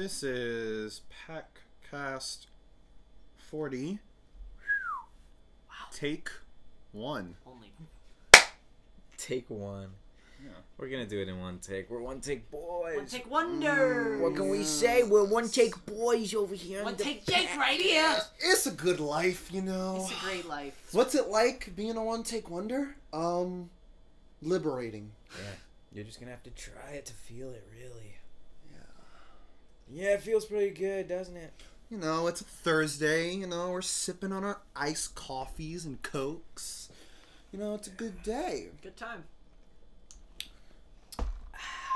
This is Packcast 40. Take one. Only. Take one. Yeah. We're gonna do it in one take. We're one take boys. One take wonder. What can we say? We're one take boys over here. One take Jake right here. It's a good life, you know. It's a great life. What's it like being a one take wonder? Um, liberating. Yeah. You're just gonna have to try it to feel it, really. Yeah. Yeah, it feels pretty good, doesn't it? You know, it's a Thursday, you know, we're sipping on our iced coffees and cokes. You know, it's a good day. Good time.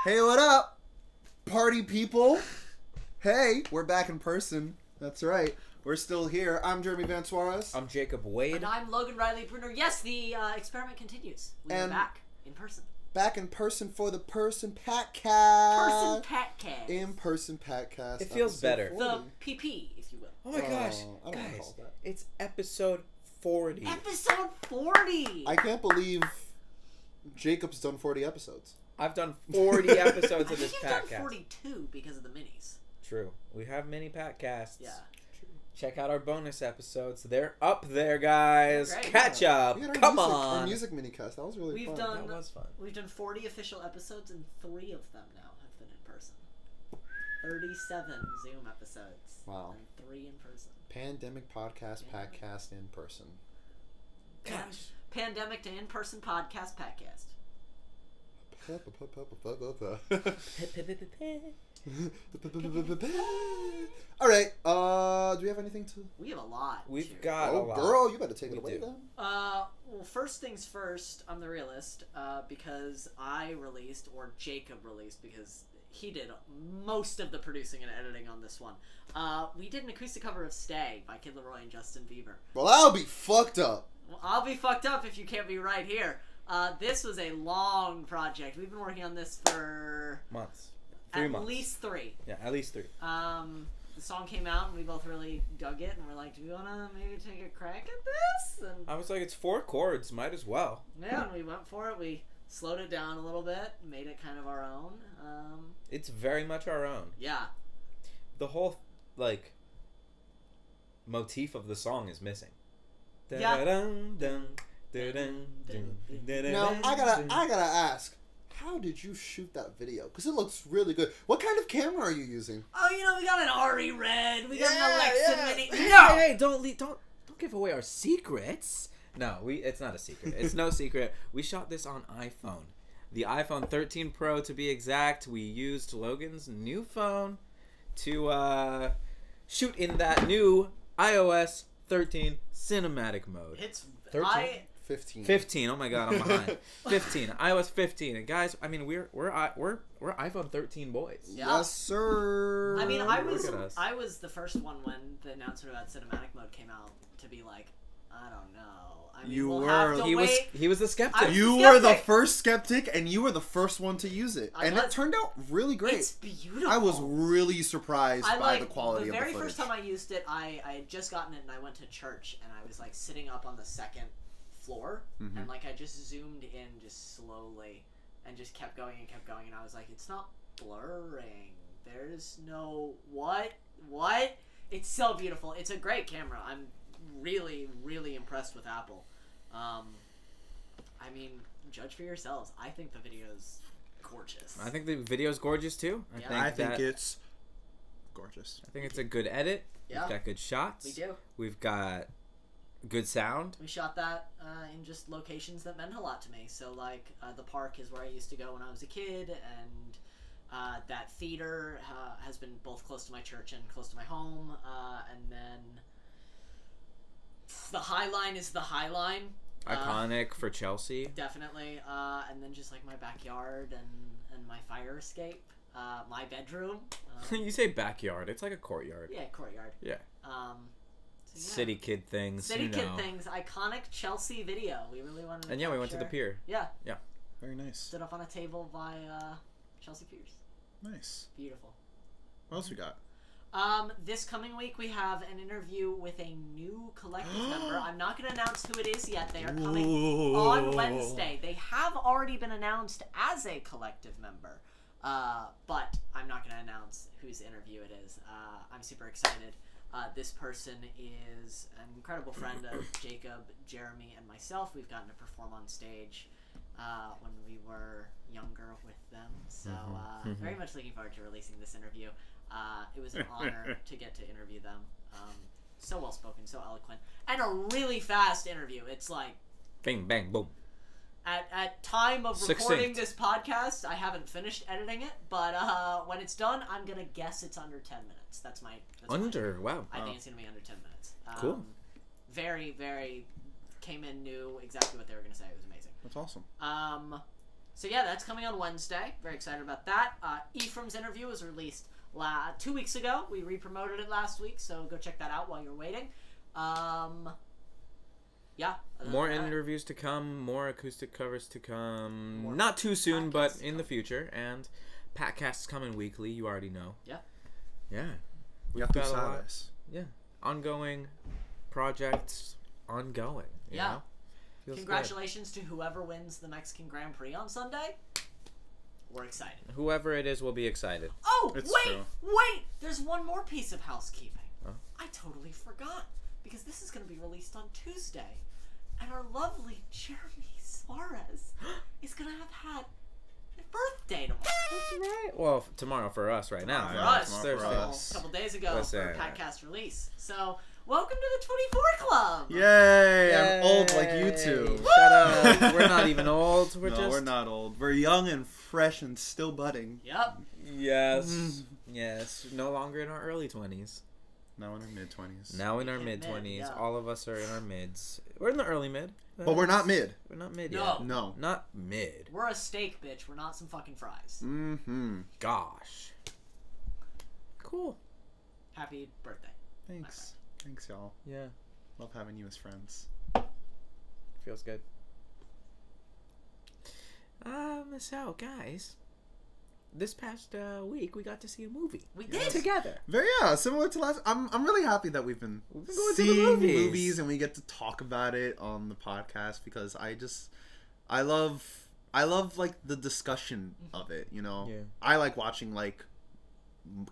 Hey, what up, party people? Hey, we're back in person. That's right. We're still here. I'm Jeremy Van Suarez. I'm Jacob Wade. And I'm Logan Riley Bruner. Yes, the uh, experiment continues. We are And- back in person. Back in person for the Person Packcast. Person Packcast. In person Packcast. It feels episode better. The PP, if you will. Oh my gosh, oh, I don't guys! call that. It's episode forty. Episode 40. I can't believe Jacob's done 40 episodes. I've done forty episodes of this I think you've done podcast. 42 because of the minis. True. We have many podcasts. Yeah. Check out our bonus episodes. They're up there, guys. Great. Catch up. We had our Come music, on. Our music mini cast. That was really We've fun. done- That was fun. We've done 40 official episodes, and three of them now have been in person. 37 Zoom episodes. Wow. And three in person. Pandemic podcast, Yeah. Packcast in person. Gosh. Pandemic to in person podcast podcast. All right. Uh, do we have anything to? We have a lot. We've to- got a Oh, lot. girl, you better take We it away do. then. Uh, well, first things first, I'm the realist, uh, because I released, or Jacob released, because he did most of the producing and editing on this one. Uh, we did an acoustic cover of Stay by Kid LAROI and Justin Bieber. Well, I'll be fucked up. Well, I'll be fucked up if you can't be right here. Uh, this was a long project. We've been working on this for Months. Three at months. least three. Yeah, at least three. Um, the song came out and we both really dug it, and we're like, do we want to maybe take a crack at this? And I was like, it's four chords. Might as well. yeah, and we went for it. We slowed it down a little bit, made it kind of our own. Um, It's very much our own. yeah, The whole like motif of the song is missing. Yeah. Da-da-dun, dun, da-dun, dun, da-da-dun, Now, I gotta. I gotta ask, how did you shoot that video? Because it looks really good. What kind of camera are you using? Oh, you know, we got an ARRI Red, we got Yeah, an Alexa yeah. Mini. Hey, No, hey, hey, don't leave, don't don't give away our secrets. No, we it's not a secret. It's no secret. We shot this on iPhone. The iPhone 13 Pro to be exact. We used Logan's new phone to uh, shoot in that new iOS 13 cinematic mode. it's 13? I. 15. 15. Oh my god, I'm behind. 15. iOS 15. And guys, I mean, we're we're i- we're we're iPhone 13 boys. Yeah. Yes, sir. I mean, I was. I was the first one when the announcement about cinematic mode came out to be like, I don't know. I mean, You we'll were- have to He was he was the skeptic. I- You were the first skeptic, and you were the first one to use it, I and was- it turned out really great. It's beautiful. I was really surprised I by like the quality the of very the footage. first time I used it. I I had just gotten it and I went to church and I was like sitting up on the second floor Mhm. and like I just zoomed in just slowly and just kept going and kept going and I was like, it's not blurring. There's no what what. It's so beautiful. It's a great camera. I'm really really impressed with Apple. Um, I mean, judge for yourselves. I think the video's gorgeous. I think the video's gorgeous too. I Yeah. think I think that, it's gorgeous. I think it's a good edit. Yeah. We've got good shots. we do. We've got good sound. We shot that uh, in just locations that meant a lot to me. So, like, uh, the park is where I used to go when I was a kid, and uh, that theater uh, has been both close to my church and close to my home. Uh, and then the High Line is the High Line. Uh, Iconic for Chelsea. definitely. Uh, and then just like my backyard and, and my fire escape, uh, my bedroom. Um, you say backyard. It's like a courtyard. yeah, courtyard. Yeah. Um, so, yeah. City kid things. City you kid know. things, iconic Chelsea video. We really wanted to And yeah, we went to the pier. Yeah, Yeah. Very nice. stood up on a table by uh, Chelsea Piers. Nice. Beautiful. What else we got? Um, this coming week we have an interview with a new collective member. I'm not going to announce who it is yet. They are coming on Wednesday. They have already been announced as a collective member. Uh, but I'm not going to announce whose interview it is. Uh, I'm super excited. Uh, this person is an incredible friend of Jacob, Jeremy, and myself. We've gotten to perform on stage uh, when we were younger with them. So, uh, Mhm. very much looking forward to releasing this interview. Uh, it was an honor to get to interview them. Um, so well spoken, so eloquent, and a really fast interview. It's like Bing, bang, boom. at, at time of recording this podcast, I haven't finished editing it, but uh, when it's done, I'm gonna guess it's under ten minutes. That's my that's my- Under, wow. I Wow. think it's gonna be under ten minutes. Um, Cool. Very, very came in, knew exactly what they were gonna say. It was amazing. That's awesome. Um, so yeah, that's coming on Wednesday. Very excited about that. Uh, Ephraim's interview was released la- two weeks ago. We re-promoted it last week, so go check that out while you're waiting. Um, yeah. More interviews to come, more acoustic covers to come. More Not too soon, but in the future. And Packcasts coming weekly, you already know. Yeah. Yeah. We We've got got a lot. Sabes. Ongoing projects, ongoing. you Yeah. know? Feels good. Congratulations to whoever wins the Mexican Grand Prix on Sunday. We're excited. Whoever it is will be excited. Oh, It's wait, true. wait! There's one more piece of housekeeping. Huh? I totally forgot because this is going to be released on Tuesday, and our lovely Jeremy Suarez is going to have had a birthday tomorrow. That's right. Well, f- tomorrow for us right now. For Yeah, us, tomorrow for Thursday. us. a couple days ago Listen. for podcast release. So, welcome to the 24 Club. Yay! I'm old like you two. Yay. Shut up. We're not even old. We're no, just. we're not old. We're young and fresh and still budding. Yep. Yes. Mm. Yes. No longer in our early 20s. Now in our mid twenties. Now in our mid mid, 20s. yeah. All of us are in our mids. We're in the early mid. But we're not mid. We're not mid No. yet. No. Not mid. We're a steak, bitch. We're not some fucking fries. Mm-hmm. Gosh. Cool. Happy birthday. Thanks. Thanks, y'all. Yeah. Love having you as friends. Feels good. Um, so guys, this past uh, week we got to see a movie We did. together. Very yeah, similar to last. I'm I'm really happy that we've been We've been going to the seeing movies. movies. and we get to talk about it on the podcast because I just I love I love like the discussion of it. You know, Yeah. I like watching like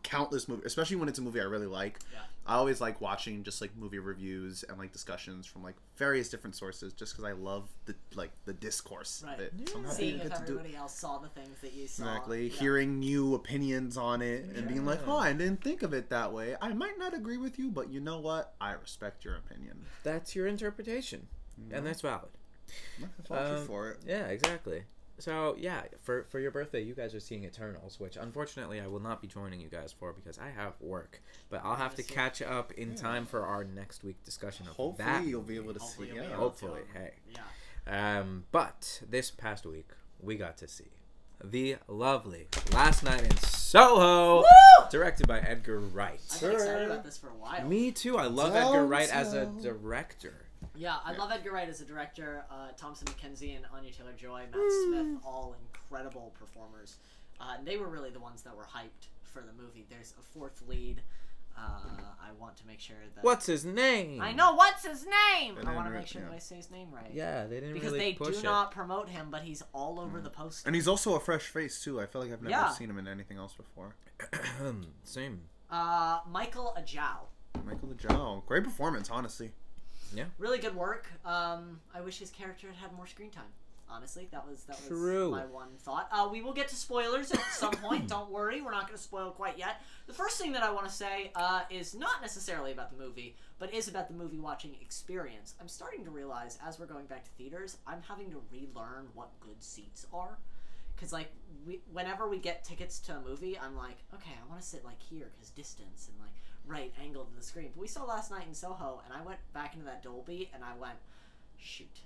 countless movies, especially when it's a movie I really like. Yeah. I always like watching just like movie reviews and like discussions from like various different sources, just because I love the like the discourse Right. of it. Yeah. Seeing if get to do everybody else saw the things that you saw. Exactly. Yeah. Hearing new opinions on it and being like, oh, I didn't think of it that way. I might not agree with you, but you know what? I respect your opinion. That's your interpretation, and that's valid. I fault you Um, for it. Yeah, exactly. So yeah, for for your birthday, you guys are seeing Eternals, which unfortunately I will not be joining you guys for because I have work. But I'll have to catch up in Yeah. time for our next week discussion of Hopefully, that. you'll be able to Hopefully see. you'll Yeah. able Hopefully, to. hey. Yeah. Um, but this past week we got to see the lovely Last Night in Soho, Woo! directed by Edgar Wright. I've been excited about this for a while. Me too. I love Edgar Wright as a director. Yeah, I Yeah. love Edgar Wright as a director. Uh, Thomasin McKenzie and Anya Taylor Joy, Matt Woo. Smith, all incredible performers. Uh, and they were really the ones that were hyped for the movie. There's a fourth lead. Uh, I want to make sure that. What's his name? I know what's his name. I want to make sure yeah. that I say his name right. Yeah, they didn't Because really they push do it. not promote him, but he's all over the poster. And he's also a fresh face too. I feel like I've never Yeah. seen him in anything else before. Same. Uh, Michael Ajao. Michael Ajao, great performance, honestly. Really good work. Um, I wish his character had had more screen time. Honestly, that was that was True. my one thought. Uh, we will get to spoilers at some point. Don't worry, we're not going to spoil quite yet. The first thing that I want to say uh, is not necessarily about the movie, but is about the movie watching experience. I'm starting to realize as we're going back to theaters, I'm having to relearn what good seats are. Because like we, whenever we get tickets to a movie, I'm like, okay, I want to sit like here because distance and like right angle to the screen. But we saw last night in Soho, and I went back into that Dolby, and I went, shoot,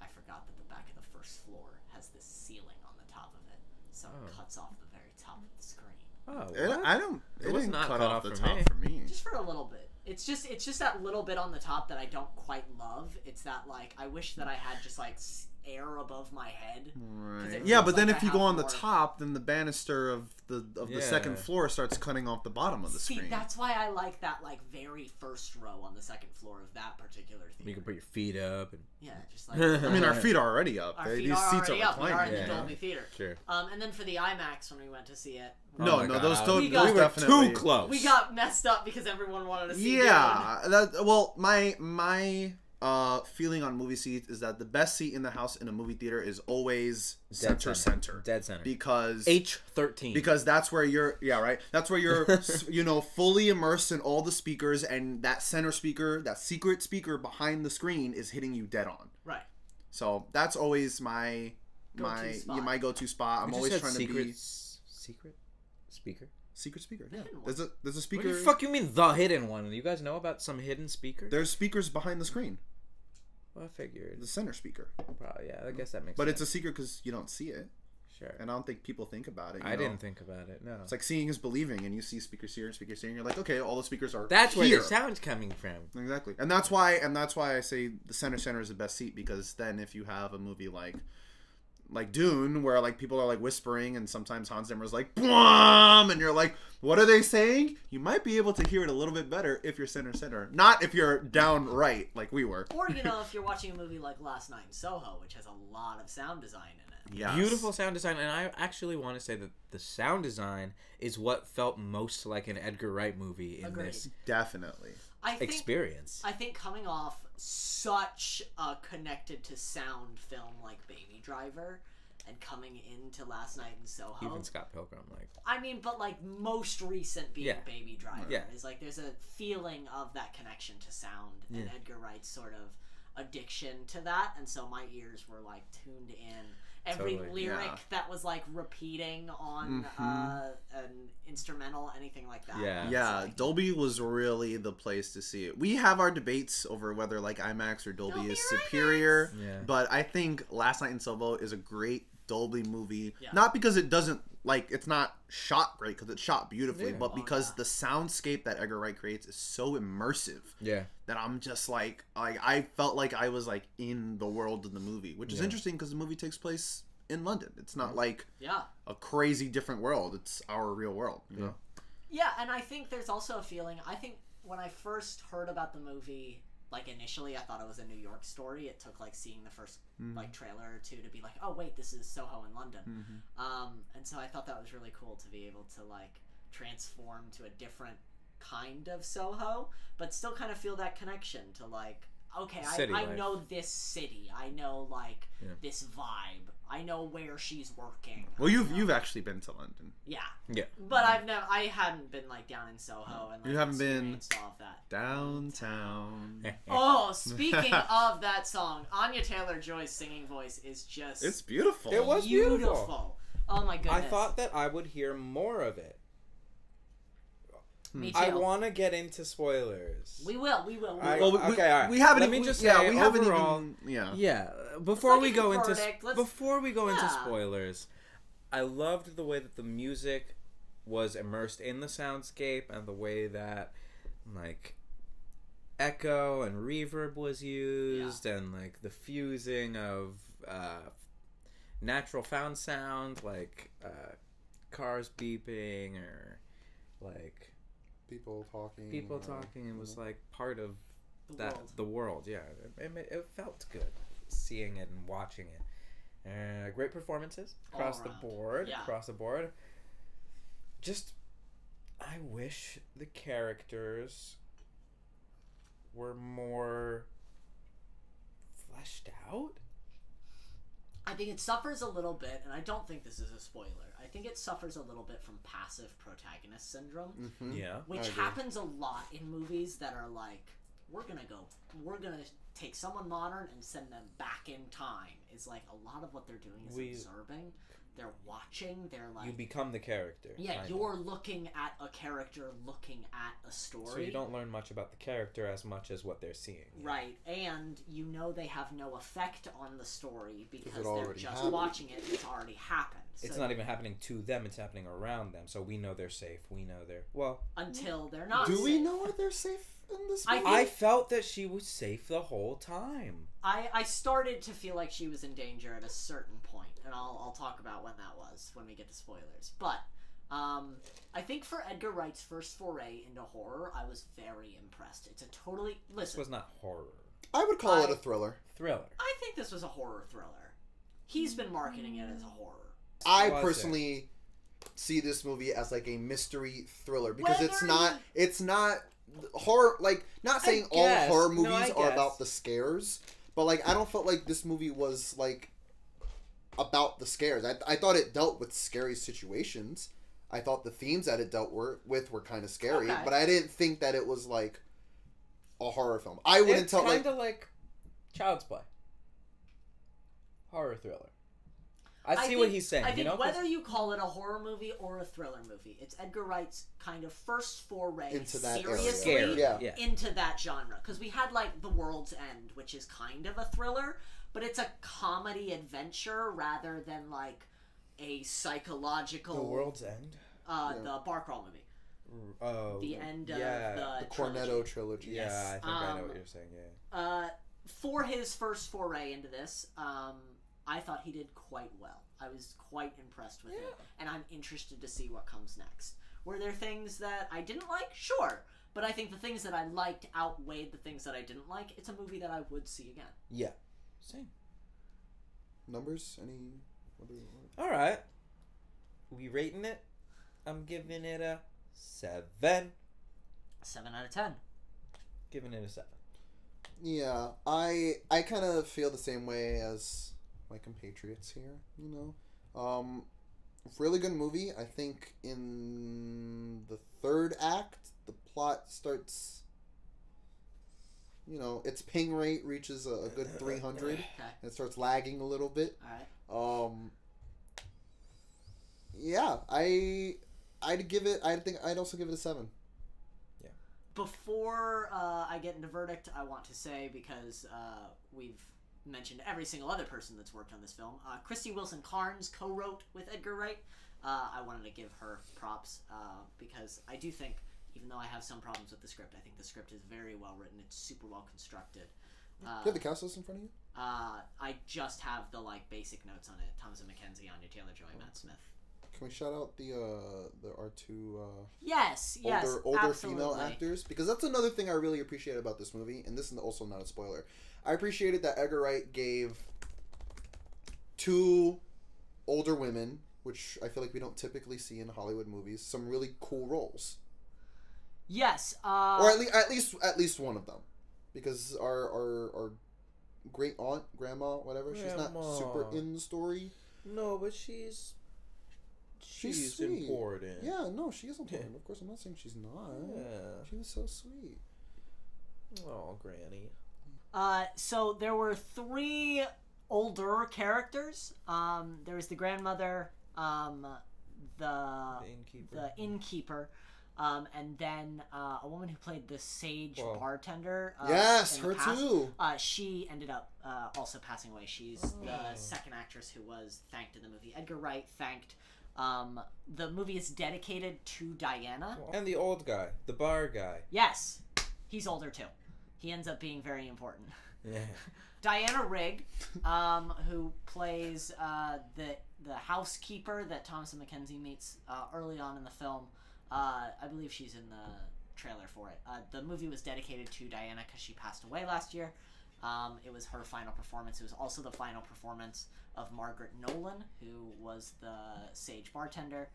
I forgot that the back of the first floor has this ceiling on the top of it, so Oh. it cuts off the very top of the screen. Oh, It. I don't. It It, was didn't not cut cut off off the for top me. for me. Just for a little bit. It's just it's just that little bit on the top that I don't quite love. It's that like I wish that I had just like s- air above my head. Right. Yeah, but then like if I you go have on the more- top, then the banister of the of the second floor starts cutting off the bottom of the See, screen. that's why I like that like very first row on the second floor of that particular theater. You can put your feet up and yeah, just like I mean, our feet are already up. our feet These are seats already are up. We are in reclining. the Yeah. Dolby Theater. sure. Um, and then for the IMAX when we went to see it, Oh No, my no, God, those I don't- was- We got- we definitely- too close. we got messed up because everyone wanted to see. Dune. Yeah, that well, my my uh feeling on movie seats is that the best seat in the house in a movie theater is always Dead center center Dead center. because H thirteen. because that's where you're yeah right that's where you're you know fully immersed in all the speakers and that center speaker that secret speaker behind the screen is hitting you dead on Right. so that's always my Go-to my spot. yeah, my go-to spot i'm always trying secret, to be secret speaker. secret speaker yeah there's a there's a What speaker the fuck you mean the hidden one? You guys know about some hidden speaker? there's speakers behind the screen Well, I figured. the center speaker Probably, yeah, I guess that makes sense. but sense. it's a secret because you don't see it sure. and i don't think people think about it you I know? didn't think about it. No. it's like seeing is believing and you see speakers here and speakers here and you're like okay all the speakers are That's where the sound's coming from. Exactly, and that's why, and that's why I say the center center is the best seat because then if you have a movie like, like Dune, where like people are like whispering and sometimes Hans Zimmer's like boom, and you're like, what are they saying? You might be able to hear it a little bit better if you're center center, not if you're down right like we were. Or you know, if you're watching a movie like Last Night in Soho, which has a lot of sound design in it. Yes. Beautiful sound design, and I actually want to say that the sound design is what felt most like an Edgar Wright movie in Agreed. this definitely. I think experience. I think coming off such a connected to sound film like Baby Driver and coming into Last Night in Soho. Even Scott Pilgrim, like I mean, but like most recent being Yeah. Baby Driver Yeah. is like there's a feeling of that connection to sound and Yeah. Edgar Wright's sort of addiction to that, and so my ears were like tuned in. Every Totally, lyric yeah. that was like repeating on uh, an instrumental, anything like that. Yeah. Yeah, like, Dolby was really the place to see it. We have our debates over whether like IMAX or Dolby, Dolby is superior, Yeah. but I think Last Night in Soho is a great Dolby movie. Yeah. Not because it doesn't like it's not shot great because it's shot beautifully, Yeah. but Oh, because yeah. the soundscape that Edgar Wright creates is so immersive yeah, that I'm just like like I felt like I was like in the world of the movie, which is Yeah. interesting because the movie takes place in London. It's not mm. like yeah. a crazy different world. It's our real world. You know? Yeah, and I think there's also a feeling. I think when I first heard about the movie, like initially, I thought it was a New York story. It took like seeing the 1st Mm-hmm. like trailer or two to be like, oh wait, this is Soho in London. Mm-hmm. Um, and so I thought that was really cool to be able to like transform to a different kind of Soho, but still kind of feel that connection to like, okay, I, I life. know this city. I know like Yeah. this vibe. I know where she's working. Well, you've know- you've actually been to London. yeah. yeah. But I've never, I hadn't been like down in Soho and like, You haven't been- all of that. Downtown. Oh, speaking of that song, Anya Taylor Joy's singing voice is just It's beautiful. It was beautiful. Oh my goodness! I thought that I would hear more of it. Me too. I want to get into spoilers. we will. We will. We I- Well, we, Okay, all right. we haven't. Let me even- just yeah, say we haven't overall- even. Yeah. Yeah, before like we a go into verdict. Let's- before we go into spoilers, I loved the way that the music was immersed in the soundscape and the way that like echo and reverb was used and like the fusing of uh, natural found sound like uh, cars beeping or like People talking. people uh, talking it was like part of The that world. the world yeah it, it, it felt good seeing it and watching it uh, great performances across the board Yeah. across the board just i wish the characters were more fleshed out I think it suffers a little bit, and I don't think this is a spoiler. I think it suffers a little bit from passive protagonist syndrome. Mhm. yeah which happens a lot in movies that are like we're gonna go we're gonna take someone modern and send them back in time is like a lot of what they're doing is We- observing they're watching they're like you become the character yeah kind of. you're looking at a character looking at a story so you don't learn much about the character as much as what they're seeing right and you know they have no effect on the story because they're just happened. watching it it's already happened It's not even happening to them; it's happening around them. So we know they're safe. We know they're well. until they're not Do we know where they're safe? in this I think- I felt that she was safe the whole time. I, I started to feel like she was in danger at a certain point, and I'll, I'll talk about when that was when we get to spoilers. But um, I think for Edgar Wright's first foray into horror, I was very impressed. It's a totally This listen. was not horror. I would call it a thriller. Thriller. I think this was a horror thriller. He's been marketing it as a horror. I Was it? personally see this movie as like a mystery thriller because it's not it's not horror like not saying all horror movies I are guess. about the scares, but like I don't feel like this movie was like about the scares. I I thought it dealt with scary situations. I thought the themes that it dealt were, with were kind of scary, Okay. but I didn't think that it was like a horror film. I wouldn't it's tell kind like of like Child's Play. Horror thriller. I see what think- he's saying. I think you know, 'cause- whether you call it a horror movie or a thriller movie, it's Edgar Wright's kind of first foray Into that seriously scared. Yeah. yeah. into that genre. Because we had like The World's End, which is kind of a thriller, but it's a comedy adventure rather than like a psychological. The World's End. uh, Yeah. the Barcrawl movie, Oh. the end of yeah. the, the. Cornetto trilogy. Yeah, Yes. I think I know Um, what you're saying. Yeah. Uh, for his first foray into this, um, I thought he did quite well. I was quite impressed with it, and I'm interested to see what comes next. Were there things that I didn't like? Sure. But I think the things that I liked outweighed the things that I didn't like. It's a movie that I would see again. Yeah. Same. Numbers? Any? What All right. We rating it. I'm giving it a seven. Seven out of ten. Giving it a seven. Yeah, I I kind of feel the same way as my compatriots here. You know, um, really good movie. I think in the third act, the plot starts. You know, its ping rate reaches a, a good three hundred. Okay. It starts lagging a little bit. All right. Um. Yeah, I I'd give it. I think I'd also give it a seven. Yeah. Before uh, I get into verdict, I want to say because uh, we've mentioned every single other person that's worked on this film. Uh, Krysty Wilson-Cairns co-wrote with Edgar Wright. Uh, I wanted to give her props uh, because I do think, even though I have some problems with the script, I think the script is very well written. It's super well constructed. Uh, Do you have the cast list in front of you? uh, I just have the like basic notes on it: Thomasin McKenzie, Anya Taylor Joy, Matt Smith. Can we shout out the uh the our two uh Yes, yes, older older absolutely. female actors because that's another thing I really appreciate about this movie, and this is also not a spoiler. I appreciated that Edgar Wright gave two older women, which I feel like we don't typically see in Hollywood movies, some really cool roles, Yes, uh, or at least at least at least one of them, because our our our great aunt, grandma, whatever, she's not super in the story. No, but she's She's sweet. Yeah, no, she is important. Of course, I'm not saying she's not. Yeah. She was so sweet. Oh, Granny. Uh, so there were three older characters. Um, there was the grandmother, um, the The innkeeper. the innkeeper, um, and then uh, a woman who played the sage Whoa. bartender. Uh, yes, her past. too. Uh, she ended up uh, also passing away. She's Oh. the second actress who was thanked in the movie. Edgar Wright thanked. Um, the movie is dedicated to Diana. And the old guy, the bar guy. Yes, he's older too. He ends up being very important. Yeah. Diana Rigg, um, who plays uh, the the housekeeper that Thomasin McKenzie meets uh, early on in the film. Uh, I believe she's in the trailer for it. Uh, the movie was dedicated to Diana because she passed away last year. Um, it was her final performance. It was also the final performance of Margaret Nolan, who was the sage bartender.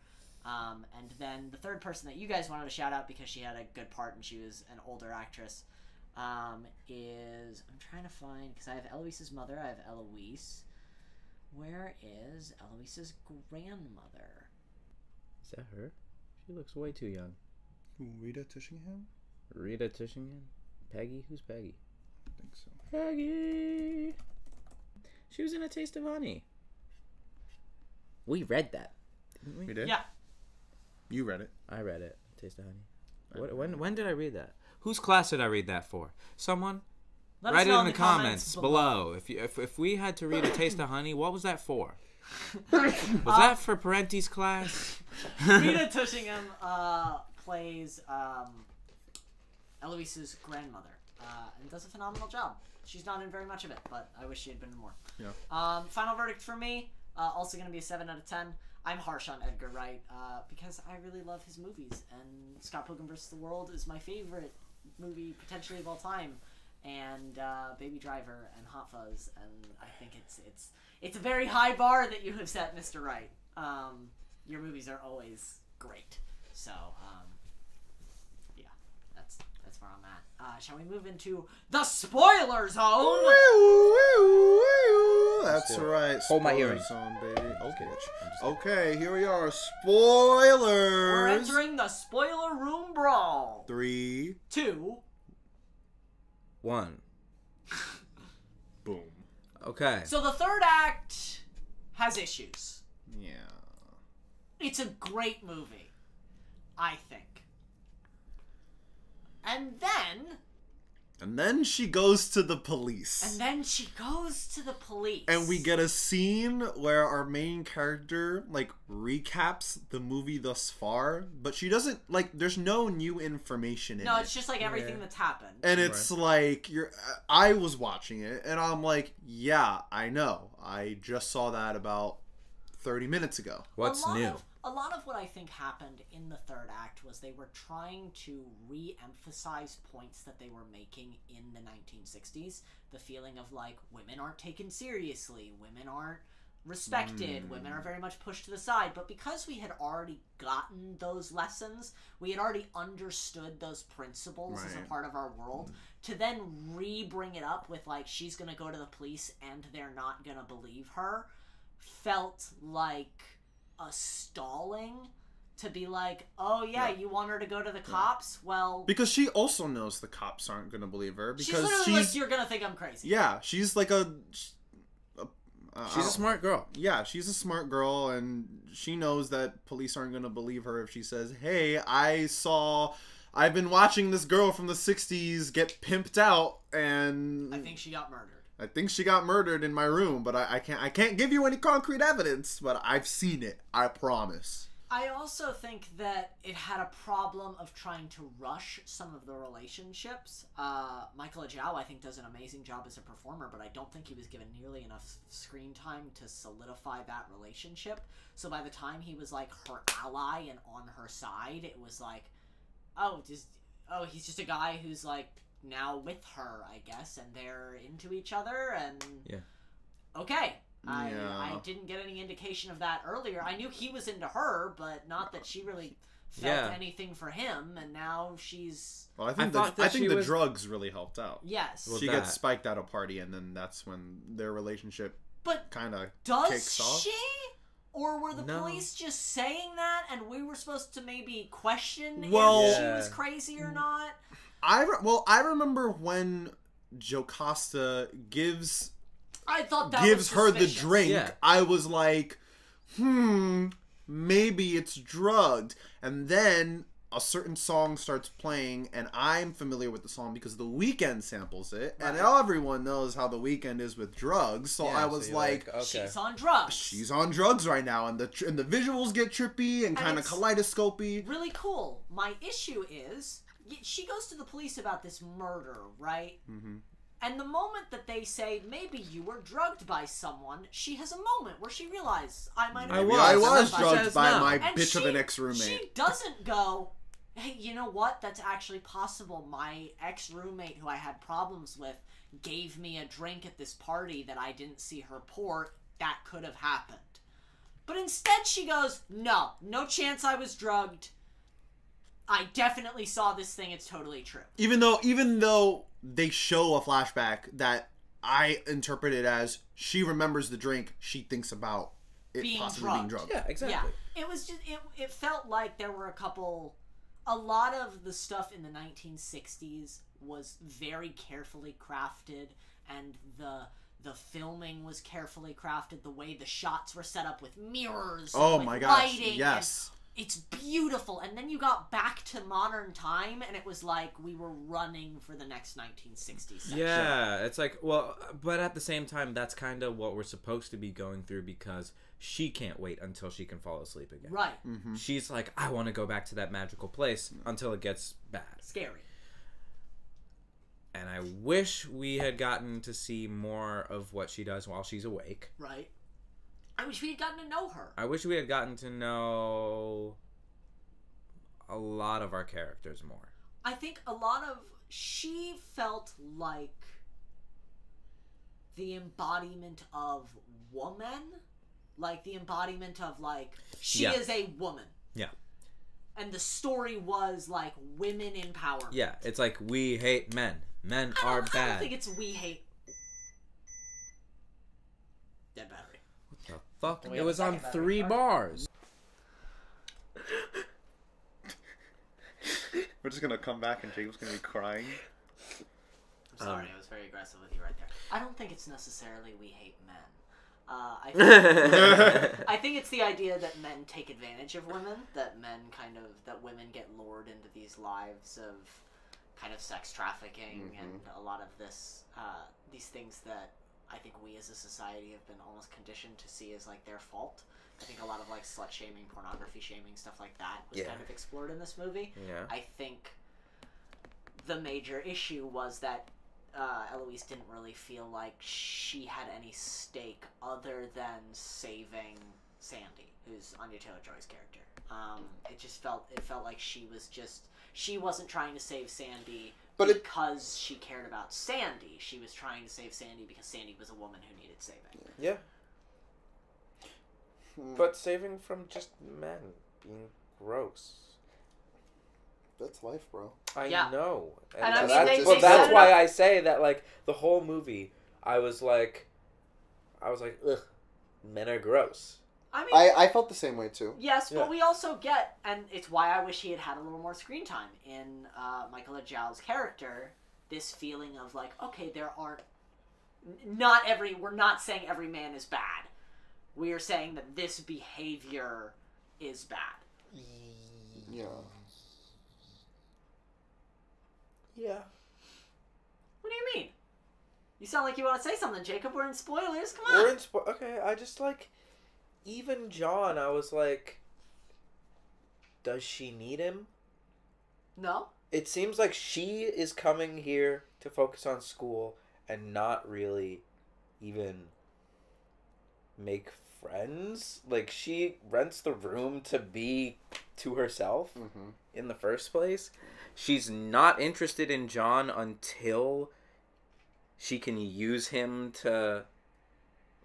Um, and then the third person that you guys wanted to shout out because she had a good part and she was an older actress um, is I'm trying to find because I have Eloise's mother. I have Eloise. Where is Eloise's grandmother? Is that her? She looks way too young. Rita Tushingham? Rita Tushingham? Peggy? Who's Peggy? I think so. Peggy! She was in A Taste of Honey. We read that. Didn't we? We did? Yeah. You read it. I read it. Taste of Honey. What, when, when did I read that? Whose class did I read that for? Someone? Let Write it in the comments, below. If, you, if if we had to read A Taste of Honey, what was that for? Was that for Parenti's class? Rita Tushingham uh, plays um, Eloise's grandmother, uh, and does a phenomenal job. She's not in very much of it, but I wish she had been in more. Yeah. Um, final verdict for me, uh, also going to be a 7 out of 10. I'm harsh on Edgar Wright uh, because I really love his movies, and Scott Pilgrim vs. the World is my favorite movie potentially of all time, and uh, Baby Driver and Hot Fuzz, and I think it's it's it's a very high bar that you have set, Mr. Wright. Um, your movies are always great, so um, yeah, that's that's where I'm at. Uh, shall we move into the spoiler zone? That's do it. right. Hold my spoiler hearing. Zone, baby. Okay. Okay, here we are. Spoilers. We're entering the spoiler room brawl. Three. Two. One. Boom. Okay. So the third act has issues. Yeah. It's a great movie, I think. And then, And then she goes to the police. and then she goes to the police. and we get a scene where our main character like recaps the movie thus far, but she doesn't like. There's no new information in No, it. it's just like everything Yeah. that's happened. and it's like you're. I was watching it, and I'm like, yeah, I know. I just saw that about thirty minutes ago. What's new? Of, a lot of what I think happened in the third act was they were trying to re-emphasize points that they were making in the 1960s. The feeling of like women aren't taken seriously, women aren't respected, women are mm. very much pushed to the side. But because we had already gotten those lessons, we had already understood those principles as a part of our world. Mm. To then re-bring it up with like she's gonna go to the police and they're not gonna believe her felt like a stalling to be like, oh yeah, Yeah. you want her to go to the cops? Well, Because she also knows the cops aren't gonna believe her because literally she's, like, you're gonna think I'm crazy. yeah, she's like a. a uh, She's a smart girl. yeah, she's a smart girl, and she knows that police aren't going to believe her if she says, Hey, I saw. I've been watching this girl from the 60s get pimped out, and I think she got murdered. I think she got murdered in my room, but I, I can't I can't give you any concrete evidence, but I've seen it. I promise. I also think that it had a problem of trying to rush some of the relationships. Uh, Michael Ajao, I think, does an amazing job as a performer, but I don't think he was given nearly enough screen time to solidify that relationship. So by the time he was like her ally and on her side, it was like, oh, just oh, he's just a guy who's like now with her, I guess, and they're into each other, and Yeah. okay. I, Yeah. I didn't get any indication of that earlier. I knew he was into her, but not that she really felt Yeah. anything for him. And now she's Well, I think I the, that I think the was- drugs really helped out. yes, Well, she that- gets spiked at a party, and then that's when their relationship but kind of does kicks off. she? Or were the No. police just saying that, and we were supposed to maybe question Well- if she was crazy or not? I re- well, I remember when Jocasta gives I thought that gives was her the drink, Yeah. I was like, hmm, maybe it's drugged. And then a certain song starts playing, and I'm familiar with the song because the Weeknd samples it, and Right. everyone knows how the Weeknd is with drugs. So Yeah, I was you're like, okay. She's on drugs. she's on drugs right now, and the tr- and the visuals get trippy and kind of it's- kaleidoscopy. really cool. My issue is y- she goes to the police about this murder, right? hmm And the moment that they say maybe you were drugged by someone, she has a moment where she realizes I might have I been was, I and drugged was by drugged by no. my And bitch of an ex roommate. She doesn't go, hey, you know what? That's actually possible. My ex roommate, who I had problems with, gave me a drink at this party that I didn't see her pour. That could have happened. But instead, she goes, no, no chance I was drugged. I definitely saw this thing. It's totally true. even though even though they show a flashback that I interpret it as she remembers the drink, she thinks about it Being possibly being drugged. drugged. Yeah, exactly. Yeah, it was just it. It felt like there were a couple, a lot of the stuff in the 1960s was very carefully crafted, and the the filming was carefully crafted. The way the shots were set up with mirrors. Oh with my gosh! lighting, and Yes. It's beautiful. And then you got back to modern time, and it was like we were running for the next 1960s. section. Yeah, it's like well, but at the same time, that's kind of what we're supposed to be going through because she can't wait until she can fall asleep again. right. Mm-hmm. She's like, I want to go back to that magical place until it gets bad. Scary. and I wish we had gotten to see more of what she does while she's awake. Right. I wish we had gotten to know her. I wish we had gotten to know a lot of our characters more. I think a lot of she felt like the embodiment of woman, like the embodiment of like she Yeah. is a woman. Yeah. And the story was like women in power. Yeah, it's like we hate men. Men are don't, I don't think it's we hate. Dead battery. The fuck? It was on three bars. We're just gonna come back and Jacob's gonna be crying. I'm sorry, Um, I was very aggressive with you right there. I don't think it's necessarily we hate men. Uh, I think I think it's the idea that men take advantage of women, that men kind of that women get lured into these lives of kind of sex trafficking and a lot of this uh, these things that I think we as a society have been almost conditioned to see as like their fault. I think a lot of like slut shaming, pornography shaming, stuff like that was Yeah. kind of explored in this movie. Yeah. I think the major issue was that uh, Eloise didn't really feel like she had any stake other than saving Sandy, who's Anya Taylor Joy's character. Um, it just felt it felt like she was just she wasn't trying to save Sandy But it- because she cared about Sandy. She was trying to save Sandy because Sandy was a woman who needed saving. Yeah. Hmm. But saving from just men being gross. That's life, bro. I Yeah. know. And, And I mean, that's, they- well, they that's why I say that, like, the whole movie, I was like, I was like, ugh, men are gross. I mean, I, I felt the same way too. Yes, Yeah. but we also get, and it's why I wish he had had a little more screen time in uh, Michael Ajao's character. This feeling of like, okay, there aren't, not every. We're not saying every man is bad. We are saying that this behavior is bad. Yeah. Yeah. What do you mean? You sound like you want to say something, Jacob. We're in spoilers. Come on. We're in spo- okay, I just like, even John, I was like, does she need him? no. It seems like she is coming here to focus on school and not really even make friends. Like she rents the room to be to herself Mm-hmm. in the first place. She's not interested in John until she can use him to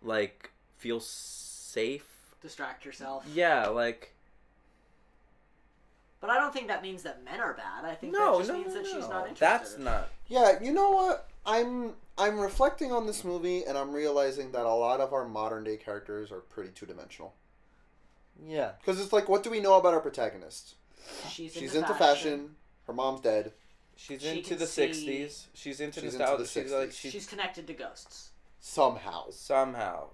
like feel safe. Distract yourself. Yeah, like But I don't think that means that men are bad. I think no, that just no, means no, that she's not interested. That's not. Yeah, you know what? I'm I'm reflecting on this movie and I'm realizing that a lot of our modern day characters are pretty two dimensional. Yeah. Because it's like, what do we know about our protagonist? She's, She's into, into fashion. Her mom's dead. She's She into the see- '60s. She's into She's into nostalgia. the she's like 60s. she's, She's connected to ghosts. Somehow. somehow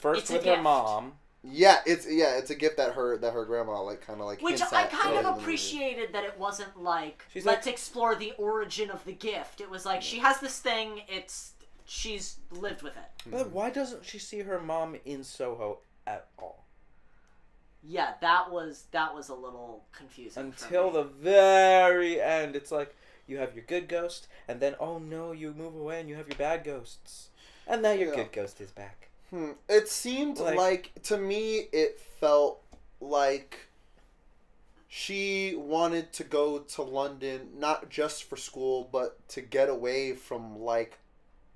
first It's with her gift. mom. Yeah, it's yeah, it's a gift that her that her grandma like kind of like. Which I kind of appreciated that it wasn't like She's let's like- explore the origin of the gift. It was like she has this thing. It's she's lived with it. But why doesn't she see her mom in Soho at all? Yeah, that was that was a little confusing. for Until me. the very end, it's like you have your good ghost, and then oh no, you move away and you have your bad ghosts, and now your Yeah. good ghost is back. Hmm. It seemed Like- like, to me, it felt like she wanted to go to London not just for school, but to get away from like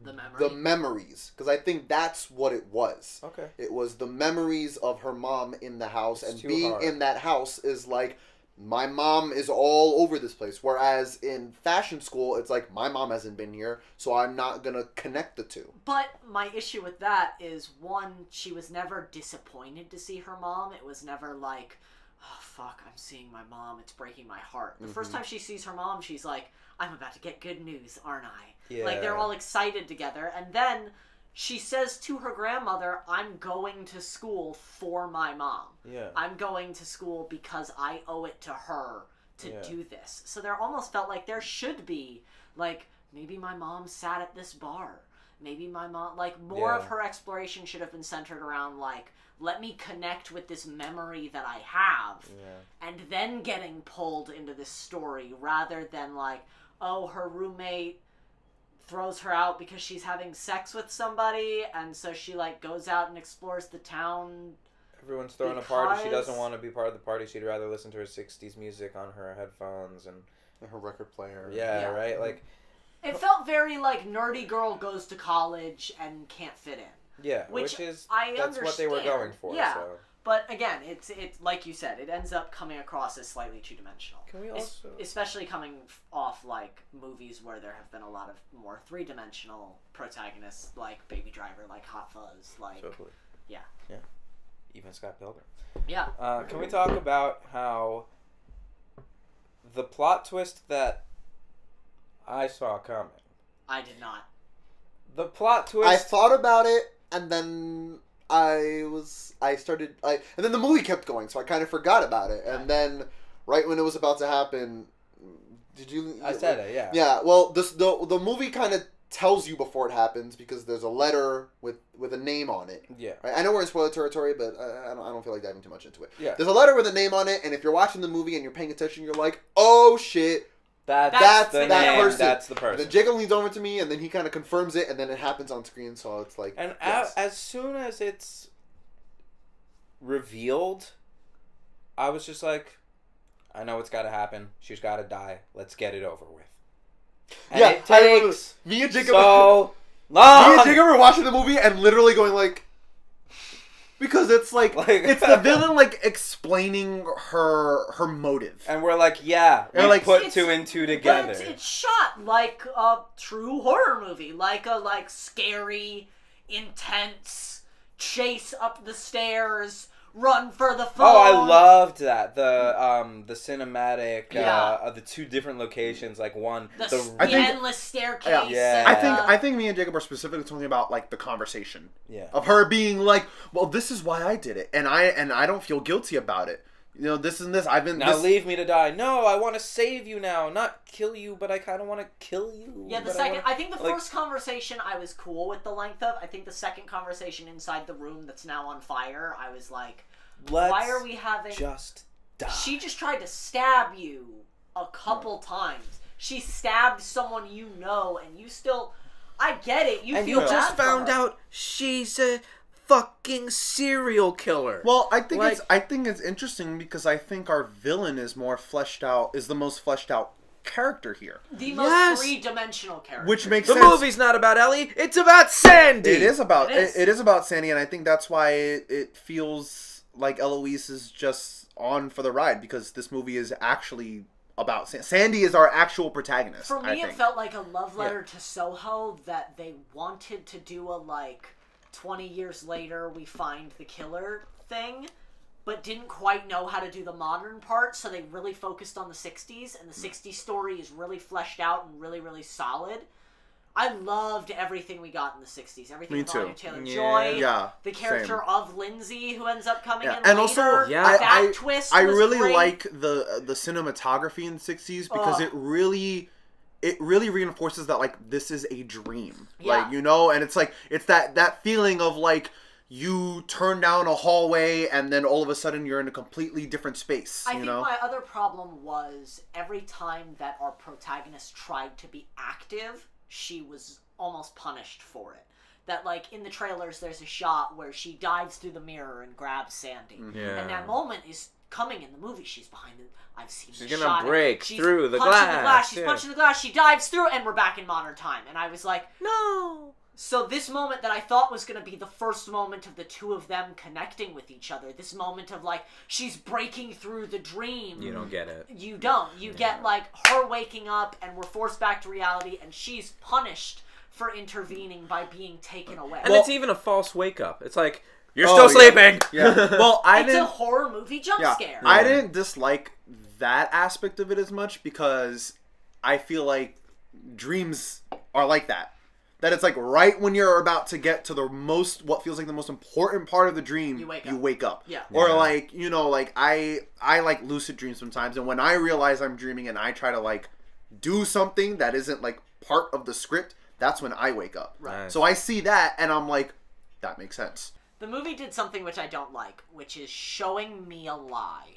the memory. the memories. Because I think that's what it was. Okay. It was the memories of her mom in the house, It's and being hard. in that house is like my mom is all over this place. Whereas in fashion school, it's like my mom hasn't been here, so I'm not gonna connect the two. But my issue with that is one, she was never disappointed to see her mom. It was never like, oh fuck, I'm seeing my mom. It's breaking my heart. The first Mhm. time she sees her mom, she's like, I'm about to get good news, aren't I? Yeah. Like they're all excited together, and then she says to her grandmother, "I'm going to school for my mom. Yeah. I'm going to school because I owe it to her to Yeah. do this." So there almost felt like there should be like maybe my mom sat at this bar. Maybe my mom like more of her exploration should have been centered around like let me connect with this memory that I have Yeah. and then getting pulled into this story rather than like oh her roommate throws her out because she's having sex with somebody, and so she like goes out and explores the town. Everyone's throwing a party. She doesn't want to be part of the party. She'd rather listen to her '60s music on her headphones and Her record player. yeah, Yeah. right. Like It felt very like nerdy girl goes to college and can't fit in. yeah, Which which, is I that's what they were going for. Yeah. So But again, it's it's like you said, it ends up coming across as slightly two dimensional. can we Es- especially coming off like movies where there have been a lot of more three dimensional protagonists, like Baby Driver, like Hot Fuzz, like Totally. Yeah. Yeah. Even Scott Pilgrim. yeah, Uh, can we talk about how the plot twist that I saw coming? I did not. The plot twist. I thought about it, and then I was I started I and then the movie kept going, so I kind of forgot about it. And then right when it was about to happen, did you? I said it. Yeah. Yeah. Well, this the the movie kind of tells you before it happens because there's a letter with with a name on it. Yeah. Right? I know we're in spoiler territory, but I, I don't I don't feel like diving too much into it. Yeah. There's a letter with a name on it, and if you're watching the movie and you're paying attention, you're like, oh shit. That's, That's the that name. person. That's the And person. then Jacob leans over to me, and then he kind of confirms it, and then it happens on screen. So it's like, And yes. a- as soon as it's revealed, I was just like, I know it's got to happen. She's got to die. Let's get it over with. And Yeah, it I remember me and Jacob. so me long. and Jacob were watching the movie and literally going like, because it's like, Like- it's the villain like explaining her her motive. And we're like, yeah, we And, like, put two and two But together. it's, it's shot like a true horror movie, like a like scary, intense chase up the stairs, run for the phone. Oh, I loved that the um the cinematic Yeah. uh, of the two different locations, like one the, the, the think- endless staircase. Yeah. Yeah. I think uh, I think me and Jacob are specifically talking about like the conversation yeah of her being like, well, this is why I did it, and I and I don't feel guilty about it. You know, this and this. I've been now this, leave me to die. No, I want to save you now, not kill you, but I kind of want to kill you. Yeah, the but I second. wanna- I, think the like- first conversation I was cool with the length of. I think the second conversation inside the room that's now on fire, I was like, Let's why are we having? just die? She just tried to stab you a couple times. She stabbed someone you know, and you still. I get it. You and feel you bad just for found her. out she's a fucking serial killer. Well, I think Like- it's I think it's interesting because I think our villain is more fleshed out, is the most fleshed out character here, the most Yes. three-dimensional character. which makes the sense. movie's not about Ellie; it's about Sandy. It is about It it is. it is about Sandy, and I think that's why it, it feels like Eloise is just on for the ride because this movie is actually about Sa- Sandy is our actual protagonist. For I me, it felt like a love letter to Soho that they wanted to do a like twenty years later we find the killer thing, but didn't quite know how to do the modern part, so they really focused on the '60s, and the mm. '60s story is really fleshed out and really, really solid. I loved everything we got in the '60s. Everything Me too. Taylor Yeah. Joy. yeah, The character same. of Lindsay, who ends up coming Yeah, in and later. also Yeah. I, that I, twist. I really great. like the the cinematography in the '60s because it really it really reinforces that like this is a dream, Yeah. like you know, and it's like it's that that feeling of like you turn down a hallway and then all of a sudden you're in a completely different space. I you think know, my other problem was every time that our protagonist tried to be active, she was almost punished for it. That like in the trailers, there's a shot where she dives through the mirror and grabs Sandy, Yeah. and that moment is coming in the movie. She's behind it. I've seen. She's the gonna shot. break She's through the glass, The glass. She's yeah. punching the glass. She dives through, and we're back in modern time. And I was like, no. so this moment that I thought was going to be the first moment of the two of them connecting with each other, this moment of like she's breaking through the dream. You don't get it. You don't. You get like her waking up and we're forced back to reality and she's punished for intervening by being taken away. And it's even a false wake up. It's like you're Oh, still yeah. sleeping. yeah. Well, I it's a didn't. horror movie jump yeah, scare. I didn't dislike that aspect of it as much because I feel like dreams are like that. That it's like right when you're about to get to the most, what feels like the most important part of the dream, You wake you up. wake up. Yeah. Or Yeah. like you know, like I I like lucid dreams sometimes, and when I realize I'm dreaming and I try to like do something that isn't like part of the script, that's when I wake up. Right. Nice. So I see that and I'm like, that makes sense. The movie did something which I don't like, which is showing me a lie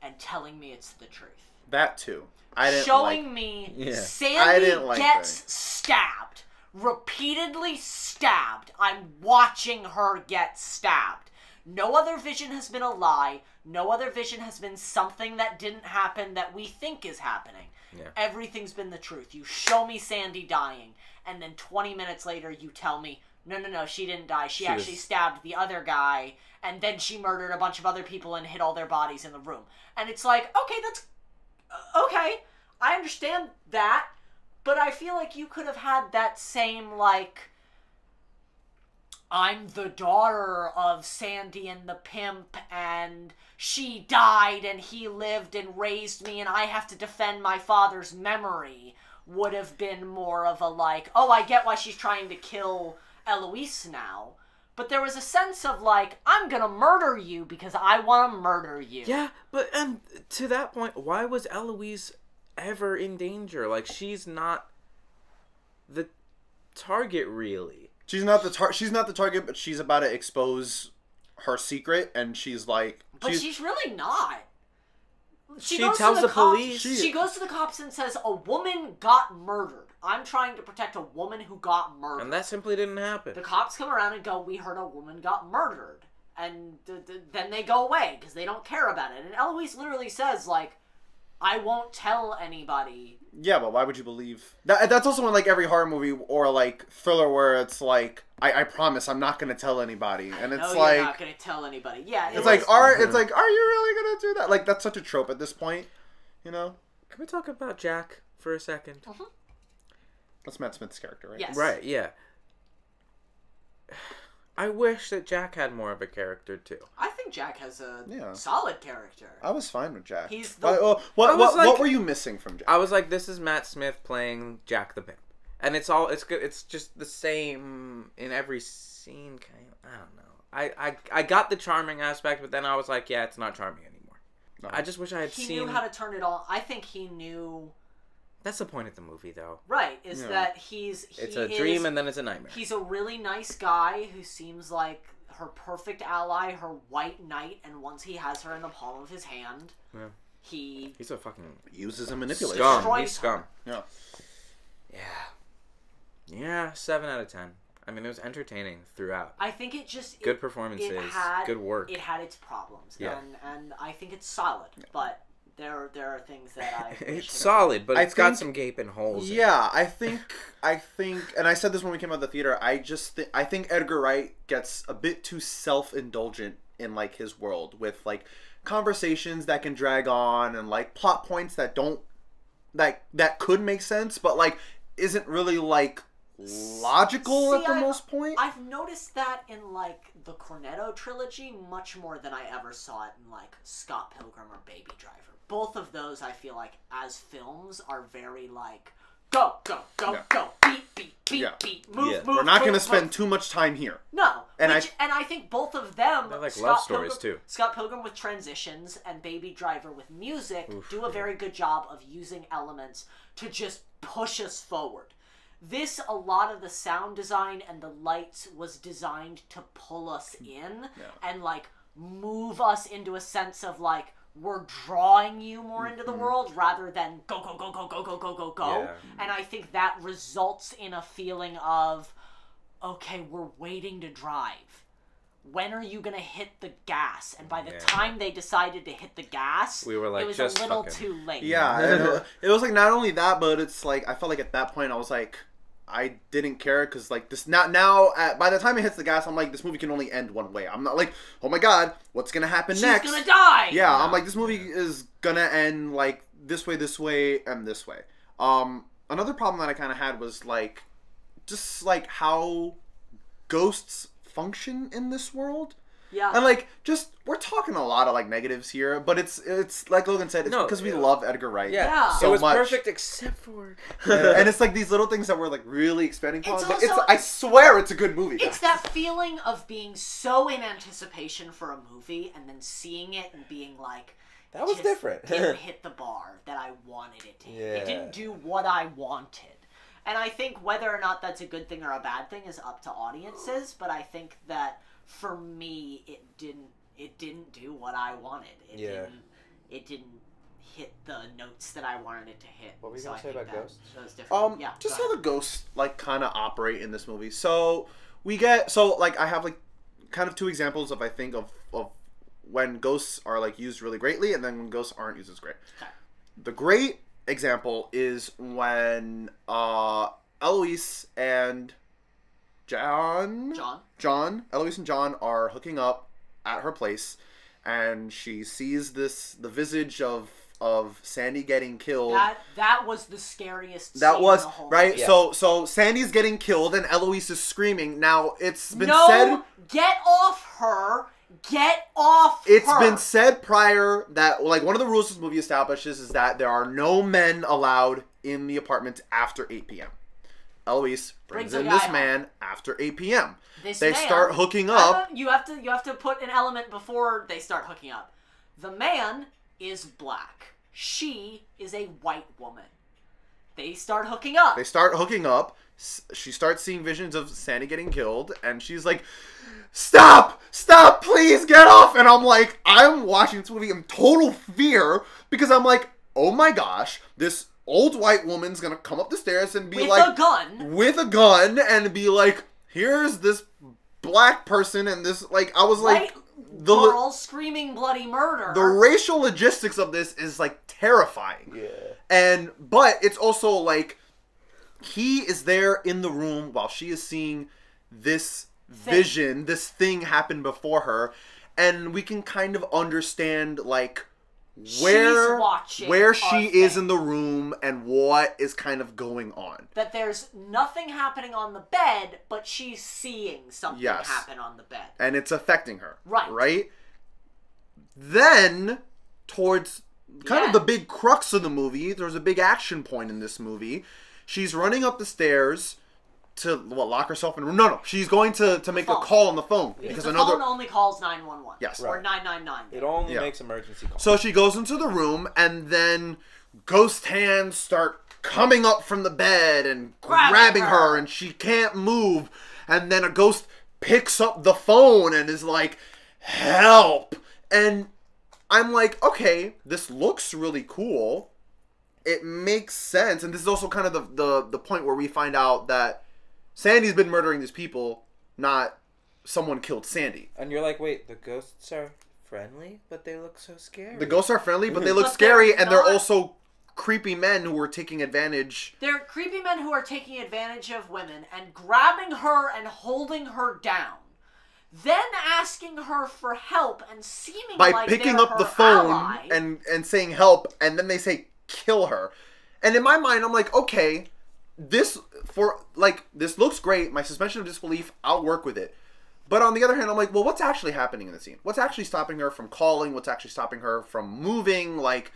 and telling me it's the truth. That too. I didn't showing like. me Yeah. Sandy like gets that. stabbed, repeatedly stabbed. I'm watching her get stabbed. No other vision has been a lie. No other vision has been something that didn't happen that we think is happening. Yeah. Everything's been the truth. You show me Sandy dying, and then 20 minutes later you tell me, no, no, no, she didn't die. She, She actually was- stabbed the other guy, and then she murdered a bunch of other people and hid all their bodies in the room. And it's like, okay, that's uh, okay. I understand that, but I feel like you could have had that same like I'm the daughter of Sandy and the pimp and she died and he lived and raised me and I have to defend my father's memory would have been more of a like, oh, I get why she's trying to kill Eloise now. But there was a sense of like, I'm gonna murder you because I want to murder you. Yeah, but and to that point, why was Eloise ever in danger? Like she's not the target really. She's not the tar- She's not the target, but she's about to expose her secret, and she's like, But she's, she's, really not. She goes to tells the cops- police- She, She- goes to the cops and says a woman got murdered. I'm trying to protect a woman who got murdered. And that simply didn't happen. the cops come around and go, "We heard a woman got murdered," and th- th- then they go away because they don't care about it. And Eloise literally says, "Like, I won't tell anybody." yeah, but why would you believe that? That's also in like every horror movie or like thriller where it's like, I, I promise I'm not gonna tell anybody, and no, it's you're like, not gonna tell anybody. Yeah, it it's like, are it's mm-hmm. like, are you really gonna do that? Like that's such a trope at this point, you know. Can we talk about Jack for a second? Mm-hmm. That's Matt Smith's character, right? Yes. Right, yeah. I wish that Jack had more of a character too. I think Jack has a Yeah. solid character. I was fine with Jack. He's the- Why- oh, what, I was what, what were you missing from Jack? I was like, this is Matt Smith playing Jack the Pimp, and it's all it's good. It's just the same in every scene. Kind of, I don't know. I, I I got the charming aspect, but then I was like, yeah, it's not charming anymore. No. I just wish I had He seen. knew how to turn it on. I think he knew. That's the point of the movie, though. Right, is Yeah. that he's he It's a is- dream, and then it's a nightmare. He's a really nice guy who seems like her perfect ally, her white knight, and once he has her in the palm of his hand, Yeah. he He's a fucking Uses and manipulates. scum. Destroys He's scum. Yeah. Yeah. Yeah, seven out of ten. I mean, it was entertaining throughout. I think it just Good it, performances. it had good work. It had its problems, Yeah. and and I think it's solid, but there there are things that I it's solid, but I it's got some gaping holes. in. Yeah, I think I think, and I said this when we came out of the theater. I just think I think Edgar Wright gets a bit too self indulgent in like his world with like conversations that can drag on and like plot points that don't that that could make sense, but like isn't really like logical See, at the I- most point. I've noticed that in like the Cornetto trilogy much more than I ever saw it in like Scott Pilgrim or Baby Driver. Both of those I feel like as films are very like go go go Yeah. go beat beat beat Yeah. beat move Yeah. move. We're not going to spend move. too much time here. no. and which, I- and I think both of them They're like Scott love stories, Pilgrim, too. Scott Pilgrim with transitions and Baby Driver with music Oof, do a yeah. very good job of using elements to just push us forward. This, a lot of the sound design and the lights was designed to pull us in and like move us into a sense of like we're drawing you more into the mm-hmm. world rather than go go go go go go go go go. Yeah. And I think that results in a feeling of okay, we're waiting to drive. When are you gonna hit the gas? And by the Yeah. time they decided to hit the gas, We were like, it was just a little fucking- too late. Yeah, it, it was like not only that, but it's like I felt like at that point I was like, I didn't care because like this now now at, by the time it hits the gas, I'm like this movie can only end one way. I'm not like oh my god, what's gonna happen she's next? She's gonna die. Yeah, I'm like this movie is gonna end like this way, this way, and this way. Um, another problem that I kind of had was like just like how ghosts function in this world. yeah. And like, just we're talking a lot of like negatives here, but it's it's like Logan said, it's No, because we yeah. love Edgar Wright. Yeah, Yeah. so it was much. perfect except for. and it's like these little things that we're like really expanding upon. It's but it's also- I swear it's a good movie. It's that feeling of being so in anticipation for a movie and then seeing it and being like, That was just different. didn't hit the bar that I wanted it to. hit. It didn't do what I wanted. And I think whether or not that's a good thing or a bad thing is up to audiences, but I think that for me it didn't it didn't do what I wanted. It Yeah. didn't it didn't hit the notes that I wanted it to hit. What were you so gonna I say about that ghosts? was different. Um, yeah, just how the ghosts like kind of operate in this movie. So we get so like I have like kind of two examples of I think of of when ghosts are like used really greatly, and then when ghosts aren't used as great. Okay. The great example is when uh Eloise and John John. John, Eloise and John are hooking up at her place, and she sees this the visage of of Sandy getting killed. That that was the scariest. That scene was in the whole right. Yeah. So so Sandy's getting killed and Eloise is screaming. Now it's been no, said. get off her! Get off It's her! been said prior that like one of the rules this movie establishes is that there are no men allowed in the apartment after 8 p.m. Eloise brings, Brings in this home. man after 8 p.m. This they man- start hooking up. Uh-huh. You have to you have to put an element before they start hooking up. The man is black. She is a white woman. They start hooking up. They start hooking up. S- She starts seeing visions of Sandy getting killed, and she's like, "Stop! Stop! Please get off!" And I'm like, I'm watching this movie in total fear because I'm like, "Oh my gosh, this old white woman's gonna come up the stairs and be like with like, a gun. with a gun, and be like, here's this black person, and this like, I was like, White the lo- girl screaming bloody murder. the racial logistics of this is like terrifying." Yeah. and but it's also like he is there in the room while she is seeing this Thing. vision this thing happen before her and we can kind of understand like where where she is thing. in the room and what is kind of going on that there's nothing happening on the bed, but she's seeing something Yes. happen on the bed. and it's affecting her Right. right then towards kind Yeah. of the big crux of the movie there's a big action point in this movie she's running up the stairs to what lock herself in a room no no she's going to to make a call on the phone Because because the another phone only calls 911. Yes. Or 999. It only Yeah. makes emergency calls. so she goes into the room and then ghost hands start coming up from the bed and Grabbing grabbing, her. her. and she can't move and then a ghost picks up the phone and is like help and i'm like okay this looks really cool it makes sense and this is also kind of the the, the point where we find out that sandy's been murdering these people not someone killed sandy and you're like, wait, the ghosts are friendly, but they look so scary. The ghosts are friendly, but they mhm. look But scary, they're and they're not- also creepy men who are taking advantage. They're creepy men who are taking advantage of women and grabbing her and holding her down. Then asking her for help and seeming by like picking they're up the phone ally. and and saying help, and then they say kill her. And in my mind, I'm like, okay, this for like this looks great. My suspension of disbelief, I'll work with it. But on the other hand, I'm like, well, what's actually happening in the scene? What's actually stopping her from calling? What's actually stopping her from moving? Like,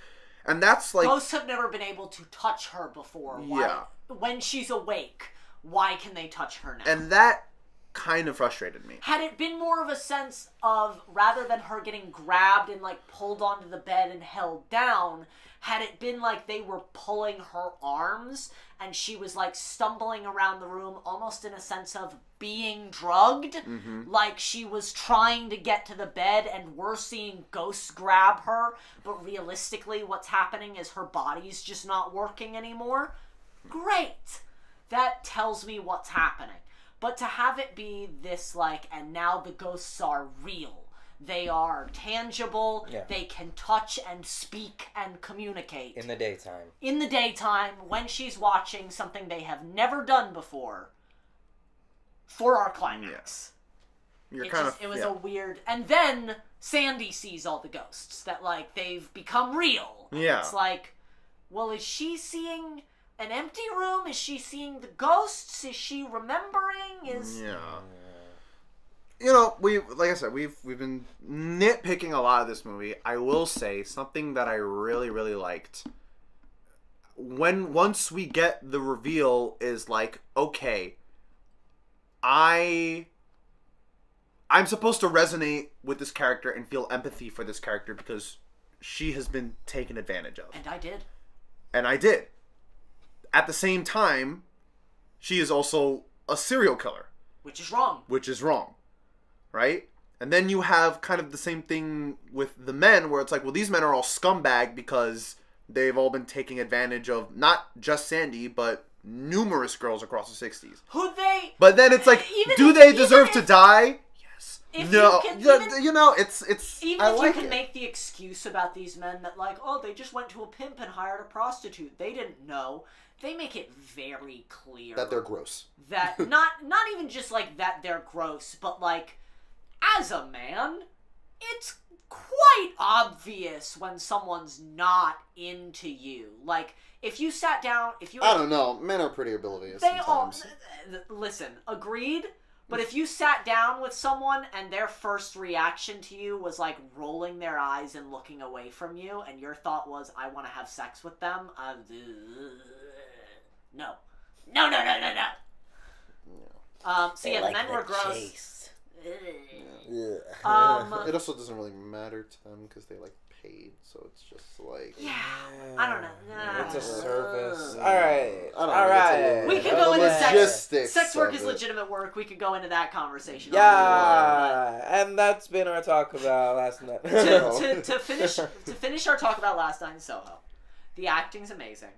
and that's like, Ghosts have never been able to touch her before. Why, Yeah. When she's awake, why can they touch her now? and that kind of frustrated me. had it been more of a sense of rather than her getting grabbed and like pulled onto the bed and held down had it been like they were pulling her arms and she was like stumbling around the room almost in a sense of being drugged mm-hmm. like she was trying to get to the bed and we're seeing ghosts grab her but realistically what's happening is her body's just not working anymore great that tells me what's happening. But to have it be this like, and now the ghosts are real. They are tangible. Yeah. They can touch and speak and communicate. in the daytime. In the daytime, when she's watching something they have never done before, for our climax. You're It kind just, of it was yeah. a weird. And then Sandy sees all the ghosts that like they've become real. Yeah. It's like, well, is she seeing an empty room? Is she seeing the ghosts? Is she remembering? Is Yeah. You know, we like I said, we've we've been nitpicking a lot of this movie. I will say something that I really really liked. When once we get the reveal is like, okay, I I'm supposed to resonate with this character and feel empathy for this character because she has been taken advantage of. and I did. And I did. At the same time, she is also a serial killer Which is wrong. which is wrong, right? And then you have kind of the same thing with the men, where it's like, well, these men are all scumbag because they've all been taking advantage of not just Sandy, but numerous girls across the 60s. Who they? But then it's like, do if- they deserve to die? Yes. If no. you can even- you know, it's it's. Even I if like you can it. make the excuse about these men that like, oh, they just went to a pimp and hired a prostitute. They didn't know. They make it very clear That they're gross. that not not even just like that they're gross, but like as a man, it's quite obvious when someone's not into you. Like if you sat down, if you I don't know. Men are pretty oblivious they all listen, agreed. But if you sat down with someone and their first reaction to you was like rolling their eyes and looking away from you, and your thought was, "I want to have sex with them," uh, no, no, no, no, no, no. Um, so yeah, the men were gross. Ugh. Yeah. Um, it also doesn't really matter to them because they like paid, so it's just like. Yeah, I don't know. It's a service. Ugh. All right. I don't know, All it's a We could Uh, go into sex. logistics Sex work is it. legitimate work. We could go into that conversation. Yeah, and that's been our talk about last night. to, to, to finish to finish our talk about Last Night in Soho, the acting's amazing,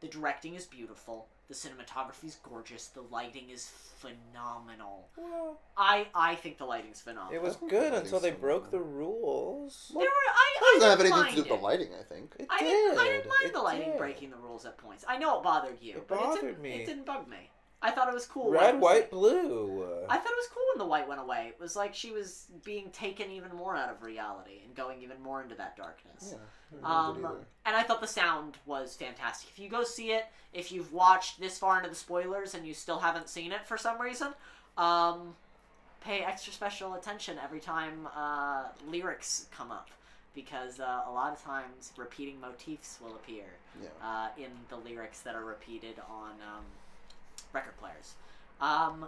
the directing is beautiful, the cinematography is gorgeous, the lighting is phenomenal. Well, I I think the lighting's phenomenal. it was good the until they lighting's broke the phenomenal. rules. There were, I, That I doesn't have anything to do with the lighting, I think. It I did. didn't, I didn't mind It the lighting did. breaking the rules at points. I know it bothered you. It but it bothered didn't, me. It didn't bug me. I thought it was cool. Red, was white, like- blue. I thought it was cool when the white went away. It was like she was being taken even more out of reality and going even more into that darkness. Yeah. Um, mind it either. and I thought the sound was fantastic. If you go see it, if you've watched this far into the spoilers and you still haven't seen it for some reason, um, pay extra special attention every time uh, lyrics come up. Because uh, a lot of times repeating motifs will appear Yeah. uh, in the lyrics that are repeated on um, record players. Um,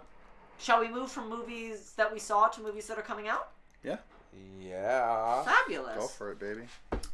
shall we move from movies that we saw to movies that are coming out? Yeah. Yeah. Fabulous. Go for it, baby.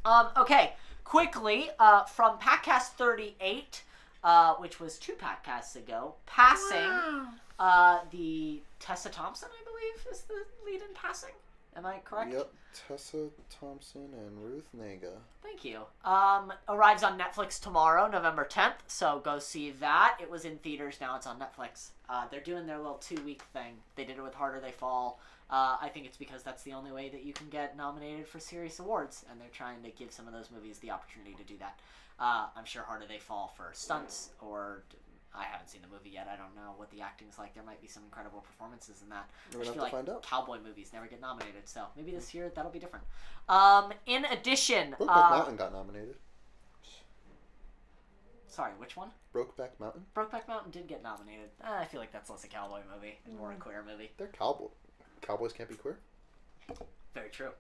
Um, okay, quickly, uh, from Packcast 38, uh, which was two Packcasts ago, passing uh, the Tessa Thompson, I believe, is the lead in passing. Am I correct? Yep. Tessa Thompson and Ruth Negga. Thank you. Um, arrives on Netflix tomorrow, November 10th, so go see that. It was in theaters, now it's on Netflix. Uh, they're doing their little two week thing. They did it with Harder They Fall. Uh, I think it's because that's the only way that you can get nominated for serious awards, and they're trying to give some of those movies the opportunity to do that. Uh, I'm sure Harder They Fall for stunts, or I haven't seen the movie yet. I don't know what the acting is like. There might be some incredible performances in that. We're I have feel to like find out. cowboy movies never get nominated, so maybe this year that'll be different. Um, in addition, Brokeback uh, Mountain got nominated. sorry, which one? Brokeback Mountain. Brokeback Mountain did get nominated. Uh, I feel like that's less a cowboy movie and more a queer movie. They're cowboy. Cowboys can't be queer. Very true.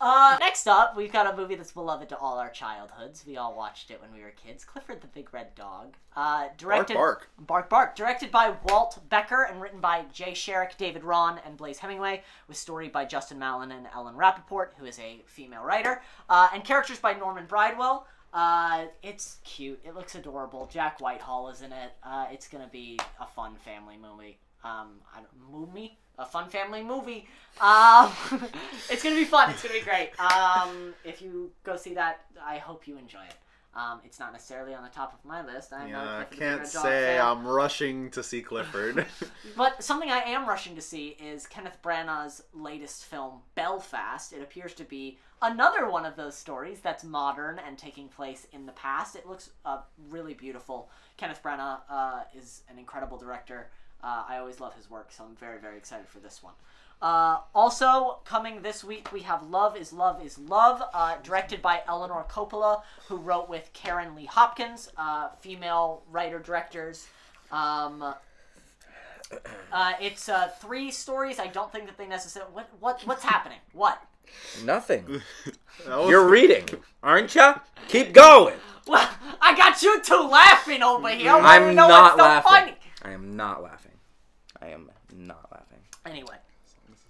Uh, next up, we've got a movie that's beloved to all our childhoods. We all watched it when we were kids. Clifford the Big Red Dog. Uh, directed bark. Bark Bark. bark Directed by Walt Becker and written by Jay Scherick, David Ronn, and Blaise Hemingway, with story by Justin Malen and Ellen Rapoport, who is a female writer, uh, and characters by Norman Bridwell. Uh, it's cute. It looks adorable. Jack Whitehall is in it. Uh, it's gonna be a fun family movie. Um, I don't, movie? A fun family movie. Um, it's gonna be fun. It's gonna be great. Um, if you go see that, I hope you enjoy it. Um, it's not necessarily on the top of my list. I'm not Yeah, I Clifford the Big can't say fan. I'm rushing to see Clifford. But something I am rushing to see is Kenneth Branagh's latest film, Belfast. It appears to be another one of those stories that's modern and taking place in the past. It looks uh, really beautiful. Kenneth Branagh uh, is an incredible director. Uh, I always love his work, so I'm very, very excited for this one. Uh, also, coming this week, we have Love is Love is Love, uh, directed by Eleanor Coppola, who wrote with Karen Leigh Hopkins, uh, female writer directors. Um, uh, it's uh, three stories. I don't think that they necessarily. What what what's happening? What? Nothing. You're reading, aren't you? Keep going. Well, I got you two laughing over here. I I'm not what's so laughing. funny. I am not laughing. I am not laughing. Anyway,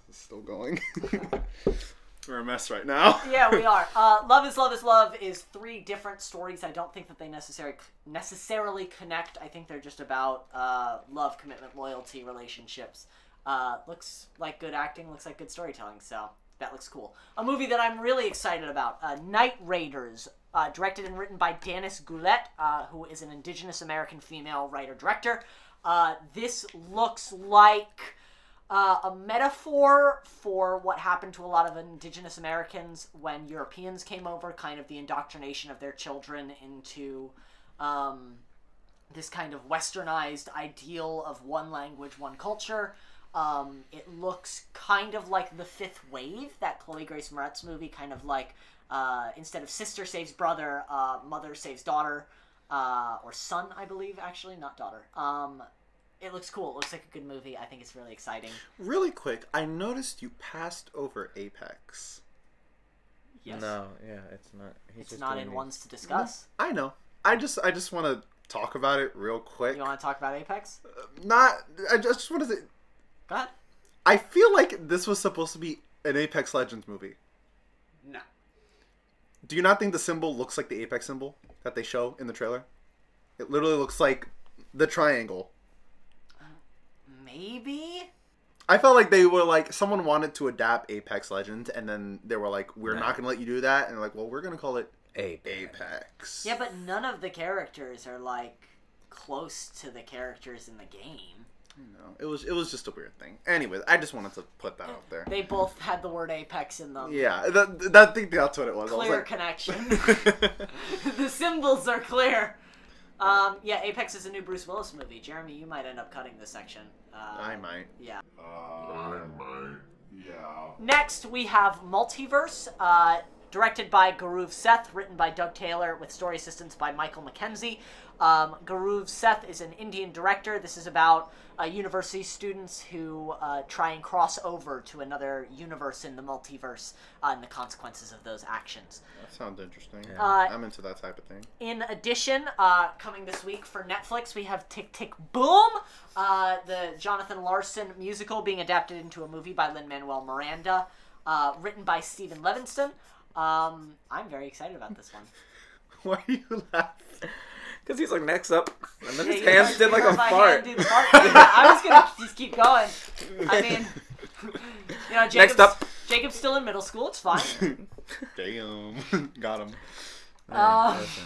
It's still going. We're a mess right now. yeah, we are. Uh, love is love is love is three different stories. I don't think that they necessarily necessarily connect. I think they're just about uh, love, commitment, loyalty, relationships. Uh, looks like good acting, looks like good storytelling, so that looks cool. A movie that I'm really excited about uh, Night Raiders, uh, directed and written by Danis Goulet, uh, who is an indigenous American female writer director. Uh, this looks like uh, a metaphor for what happened to a lot of indigenous Americans when Europeans came over, kind of the indoctrination of their children into um, this kind of westernized ideal of one language, one culture. Um, it looks kind of like the fifth wave, that Chloe Grace Moretz movie, kind of like uh, instead of sister saves brother, uh, mother saves daughter, uh, or son, I believe, actually, not daughter. Um, it looks cool. It looks like a good movie. I think it's really exciting. Really quick, I noticed you passed over Apex. Yes. No, yeah, it's not. He's It's just not in these- ones to discuss. I know. I just I just want to talk about it real quick. You want to talk about Apex? Not I just want to say Go ahead. I feel like this was supposed to be an Apex Legends movie. No. Do you not think the symbol looks like the Apex symbol that they show in the trailer? It literally looks like the triangle. Maybe. I felt like they were like someone wanted to adapt Apex Legends, and then they were like, "We're No. not going to let you do that," and they're like, "Well, we're going to call it Ape. Apex." Yeah, but none of the characters are like close to the characters in the game. No, it was it was just a weird thing. Anyways, I just wanted to put that out there. They both had the word Apex in them. Yeah, that, that I think that's what it was. I was Clear like, connection. the symbols are clear. Um, yeah, Apex is a new Bruce Willis movie. Jeremy, you might end up cutting this section. Uh, I might. Yeah. I might. Yeah. Next, we have Multiverse, uh, directed by Gaurav Seth, written by Doug Taylor, with story assistance by Michael McKenzie. Um, Gaurav Seth is an Indian director. This is about uh, university students who uh, try and cross over to another universe in the multiverse uh, and the consequences of those actions. That sounds interesting. Uh, I'm into that type of thing. In addition, uh, coming this week for Netflix, we have Tick Tick Boom, uh, the Jonathan Larson musical being adapted into a movie by Lin Manuel Miranda, uh, written by Steven Levenson. Um, I'm very excited about this one. Why are you laughing? Because he's like next up, and then Yeah, his you hands did like a fart. hand do the fart I was gonna just keep going. I mean, you know, Jacob's, Next up. Jacob's still in middle school. It's fine. Damn, got him. Uh, Listen.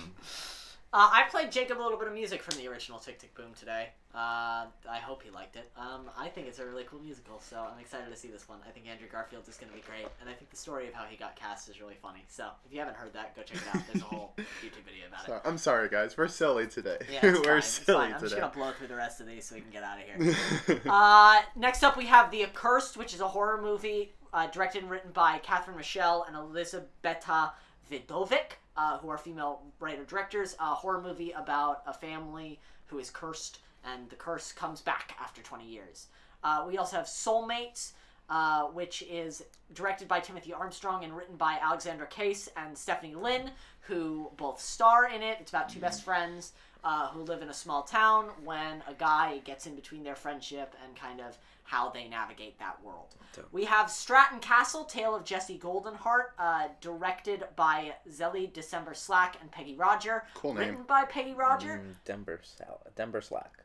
Uh, I played Jacob a little bit of music from the original Tick Tick Boom today. Uh, I hope he liked it. Um, I think it's a really cool musical, so I'm excited to see this one. I think Andrew Garfield is going to be great, and I think the story of how he got cast is really funny. So if you haven't heard that, go check it out. There's a whole YouTube video about it. I'm sorry, guys. We're silly today. Yeah, We're fine. Silly fine. I'm just gonna blow through the rest of these so we can get out of here. Uh, next up, we have The Accursed, which is a horror movie uh, directed and written by Catherine Michelle and Elizabeta Vidovic, uh, who are female writer directors. A horror movie about a family who is cursed, and the curse comes back after 20 years. Uh, we also have Soulmates, uh, which is directed by Timothy Armstrong and written by Alexandra Case and Stephanie Lynn, who both star in it. It's about two best friends uh, who live in a small town when a guy gets in between their friendship and kind of how they navigate that world. Dope. We have Stratton Castle, Tale of Jesse Goldenheart, uh, directed by Zelly December Slack and Peggy Roger. Cool name. Written by Peggy Roger. Mm, Denver Sal- Denver Slack.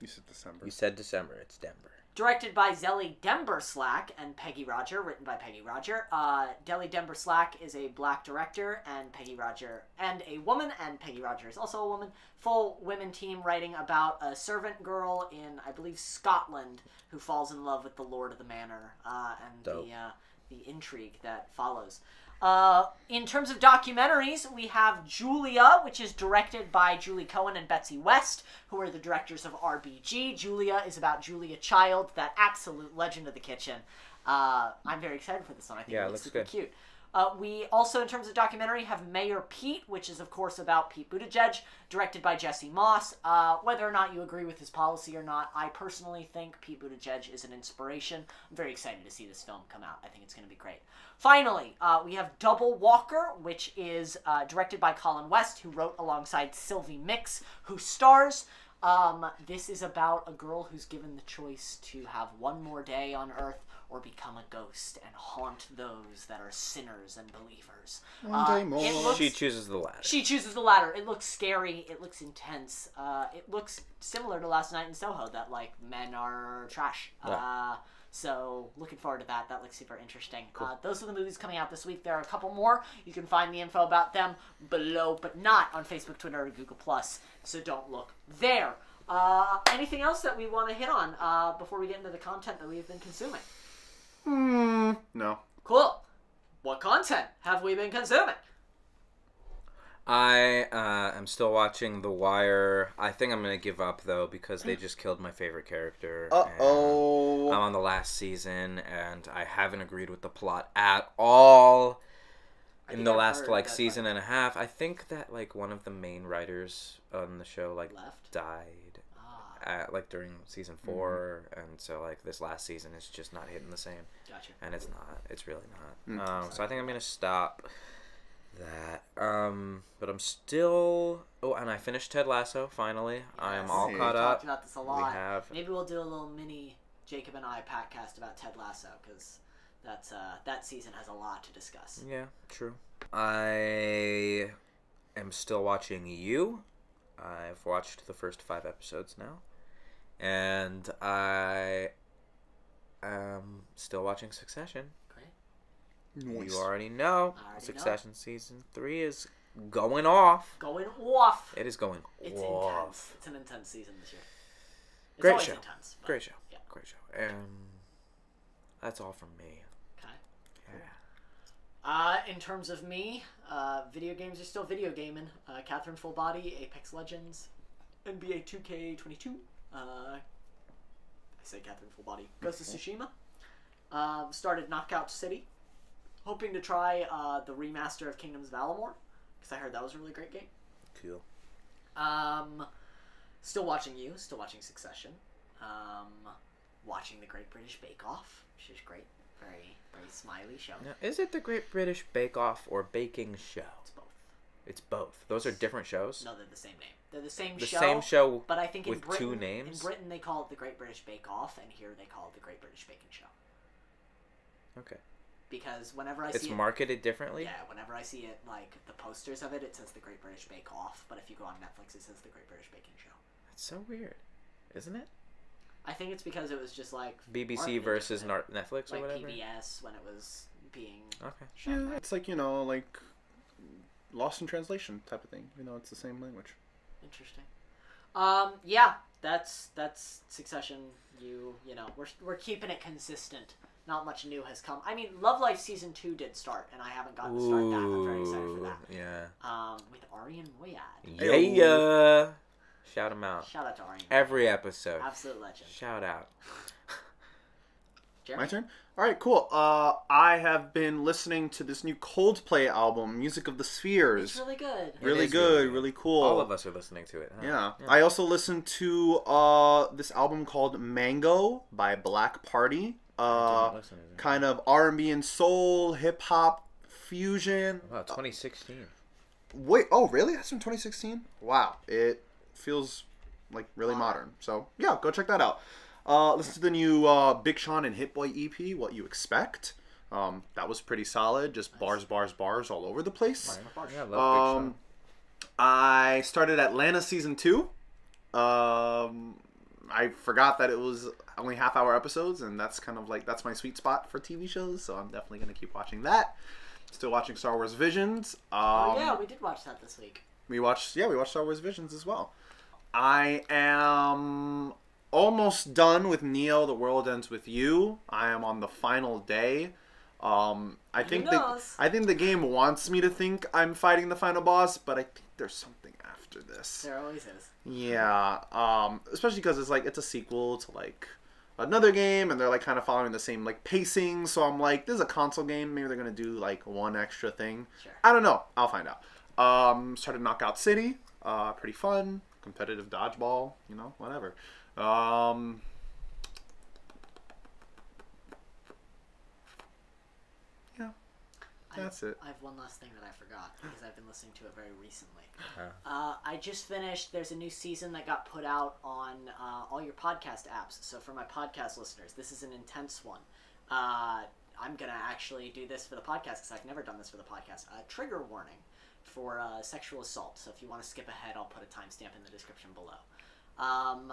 You said December. You said December. It's Denver. Directed by Zelly Dember Slack and Peggy Roger, written by Peggy Roger. Uh, Delly Dember Slack is a black director, and Peggy Roger, and a woman, and Peggy Roger is also a woman. Full women team writing about a servant girl in, I believe, Scotland who falls in love with the Lord of the Manor, uh, and Dope. the uh, the intrigue that follows. Uh, in terms of documentaries, we have Julia, which is directed by Julie Cohen and Betsy West, who are the directors of RBG. Julia is about Julia Child, that absolute legend of the kitchen. Uh, I'm very excited for this one. I think Yeah, it looks looks super good. cute. Uh, we also, in terms of documentary, have Mayor Pete, which is, of course, about Pete Buttigieg, directed by Jesse Moss. Uh, whether or not you agree with his policy or not, I personally think Pete Buttigieg is an inspiration. I'm very excited to see this film come out. I think it's going to be great. Finally, uh, we have Double Walker, which is uh, directed by Colin West, who wrote alongside Sylvie Mix, who stars. Um, this is about a girl who's given the choice to have one more day on Earth or become a ghost and haunt those that are sinners and believers. One Uh, day more. it looks- She chooses the latter. She chooses the latter. It looks scary. It looks intense. Uh, it looks similar to Last Night in Soho, that like men are trash. Uh, so looking forward to that. That looks super interesting. Uh, those are the movies coming out this week. There are a couple more. You can find the info about them below, but not on Facebook, Twitter, or Google Plus. So don't look there. Uh, anything else that we want to hit on uh, before we get into the content that we've been consuming? Hmm. No. Cool. What content have we been consuming? I uh, am still watching The Wire. I think I'm gonna give up though because they just killed my favorite character. Uh oh. I'm on the last season and I haven't agreed with the plot at all. I In the I've last like that, season and a half, I think that like one of the main writers on the show like Left? died Ah, at like during season 4 and so like this last season is just not hitting the same. gotcha. and it's not. It's really not. Mm. Um, so I think I'm gonna stop that. Um, but I'm still. Oh, and I finished Ted Lasso finally. I am all caught We up. talked about this a lot. have. Maybe we'll do a little mini Jacob and I podcast about Ted Lasso because that's uh, that season has a lot to discuss. Yeah, true. I am still watching you. I've watched the first five episodes now, and I am still watching Succession. Nice. You already know already know. Succession season three is going off. Going off. It is going It's off. intense. It's an intense season this year. It's Great show. intense. Great show. Yeah. Great show. Um, that's all from me. Okay. Yeah. Uh, in terms of me, uh, video games are still video gaming. Uh, Catherine Full Body, Apex Legends, NBA 2K22. Uh, I say Catherine Full Body. Ghost of Tsushima. Um, started Knockout City. Hoping to try uh, the remaster of Kingdoms of Amalur because I heard that was a really great game. Cool. Um, still watching you. Still watching Succession. Um, watching the Great British Bake Off, which is great. Very very smiley show. Now, is it the Great British Bake Off or Baking Show? It's both. It's both. Those are different shows. No, they're the same name. They're the same the show. same show. But I think in with Britain, two names? in Britain they call it the Great British Bake Off, and here they call it the Great British Baking Show. Okay. Because whenever I It's see it, marketed differently. yeah, whenever I see it, like the posters of it, it says the Great British Bake Off. But if you go on Netflix, it says the Great British Baking Show. That's so weird, isn't it? I think it's because it was just like BBC versus different. Nar- Netflix or like whatever. PBS when it was being Okay. shown. Yeah, there. it's like you know, like lost in translation type of thing. You know, it's the same language. Interesting. Um, yeah, that's that's Succession. You you know we're we're keeping it consistent. Not much new has come. I mean, Love Life season two did start, and I haven't gotten to start that. I'm very excited for that. yeah. Um, with Ari and Moyad. Yeah. Shout them out. Shout out to Arian. Every episode. Absolute legend. Shout out. Jeremy? My turn. All right, cool. Uh, I have been listening to this new Coldplay album, "Music of the It's Spheres." really good. Really is good, really really, cool. All of us are listening to it. huh? Yeah. I also listened to uh, this album called "Mango" by Black Party. Uh, Didn't listen to it. kind of R&B and soul, hip hop fusion. Wow, 2016. Wait, oh really? That's from 2016. Wow, it feels like really modern. So yeah, go check that out. Uh, listen to the new uh, Big Sean and Hit Boy EP. What you expect? Um, that was pretty solid. Just bars, bars, bars all over the place. Yeah, I love Um, I started Atlanta season two. Um, I forgot that it was only half hour episodes, and that's kind of like that's my sweet spot for TV shows. So I'm definitely gonna keep watching that. Still watching Star Wars Visions. Um, oh yeah, we did watch that this week. we watched yeah we watched Star Wars Visions as well. I am almost done with Neo. The World Ends with You. I am on the final day. Um, I think the. I think the game wants me to think I'm fighting the final boss, but I think there's something after this. There always is. Yeah, um, especially because it's like it's a sequel to like another game, and they're like kind of following the same like pacing. So I'm like, this is a console game. Maybe they're gonna do like one extra thing. Sure. I don't know. I'll find out. Um, started Knockout City. Uh, pretty fun, competitive dodgeball. You know, whatever. Um, I- that's it. I have one last thing that I forgot because I've been listening to it very recently. Huh. Uh, I just finished. There's a new season that got put out on uh, all your podcast apps. So for my podcast listeners, this is an intense one. uh, I'm gonna actually do this for the podcast because I've never done this for the podcast. Uh, trigger warning for uh, sexual assault. So if you want to skip ahead, I'll put a timestamp in the description below. Um,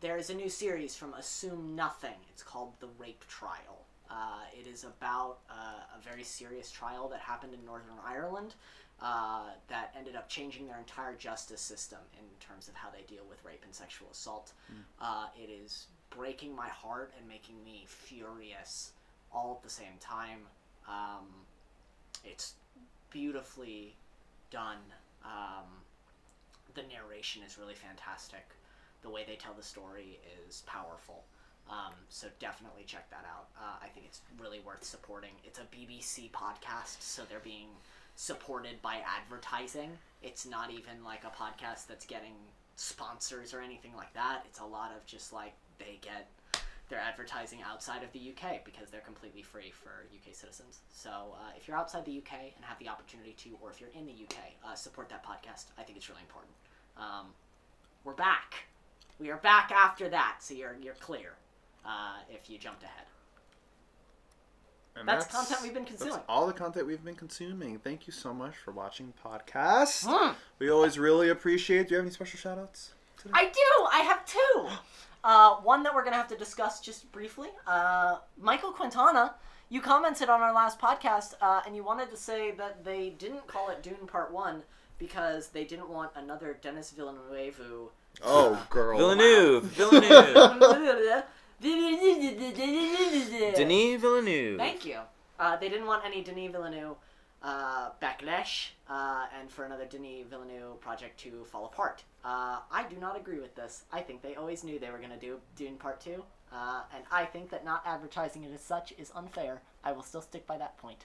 there is a new series from Assume Nothing. It's called The Rape Trial. Uh, it is about uh, a very serious trial that happened in Northern Ireland uh, that ended up changing their entire justice system in terms of how they deal with rape and sexual assault. Uh, it is breaking my heart and making me furious all at the same time. Um, it's beautifully done. Um, the narration is really fantastic. The way they tell the story is powerful. Um, so definitely check that out. Uh, I think it's really worth supporting. It's a BBC podcast, so they're being supported by advertising. It's not even like a podcast that's getting sponsors or anything like that. It's a lot of just like they get their advertising outside of the UK because they're completely free for UK citizens. So uh, if you're outside the UK and have the opportunity to, or if you're in the UK, uh, support that podcast. I think it's really important. Um, we're back. We are back after that, so you're you're clear uh, if you jumped ahead. And That's content we've been consuming. That's all the content we've been consuming. Thank you so much for watching the podcast. Mm. We always really appreciate. Do you have any special shout outs? I do. I have two. Uh, one that we're gonna have to discuss just briefly. Uh, Michael Quintana, you commented on our last podcast, uh, and you wanted to say that they didn't call it Dune Part One because they didn't want another Dennis Villeneuve. Oh, girl. Villeneuve. Villeneuve. Denis Denis Villeneuve. Thank you. Uh, they didn't want any Denis Villeneuve uh, backlash, uh, and for another Denis Villeneuve project to fall apart. Uh, I do not agree with this. I think they always knew they were going to do Dune Part 2, uh, and I think that not advertising it as such is unfair. I will still stick by that point.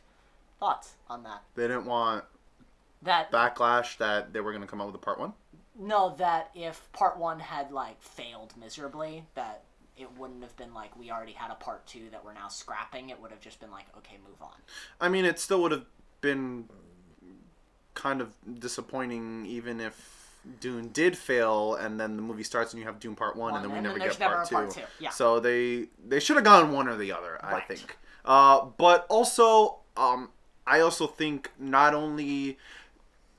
Thoughts on that? They didn't want That backlash that they were going to come out with a part one. no, that if Part 1 had like failed miserably, that it wouldn't have been like we already had a Part 2 that we're now scrapping. It would have just been like, okay, move on. I mean, it still would have been kind of disappointing even if Dune did fail and then the movie starts and you have Dune Part One, and then we And then never get never part, a part two. two, yeah. So they they should have gone one or the other, I think. Uh, but also, um, I also think not only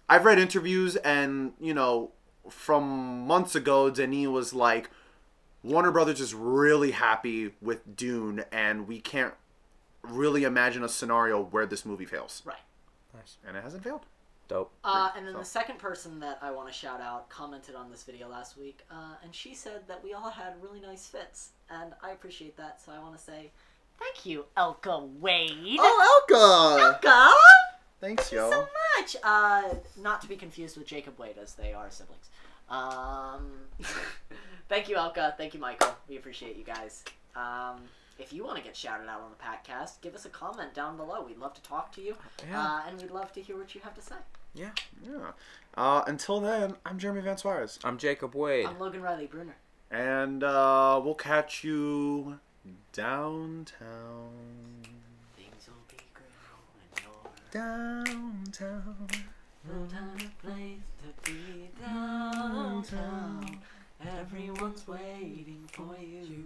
I've read interviews and you know from months ago, Denis was like, Warner Brothers is really happy with Dune, and we can't really imagine a scenario where this movie fails, Right. Nice. and it hasn't failed. Dope. Uh, and then So- the second person that I want to shout out commented on this video last week, uh, and she said that we all had really nice fits, and I appreciate that. So I want to say thank you, Elka Wade. Oh, Elka! Elka, Thanks, thank you yo. so much. Uh, not to be confused with Jacob Wade, as they are siblings. Um, thank you, Elka. Thank you, Michael. We appreciate you guys. Um, if you want to get shouted out on the podcast, give us a comment down below. We'd love to talk to you, Yeah. uh, and we'd love to hear what you have to say. Yeah. Yeah. Uh, until then, I'm Jeremy Van Suarez, I'm Jacob Wade. I'm Logan Riley Bruner. and uh, we'll catch you downtown. Things no time or place to be downtown. Everyone's waiting for you.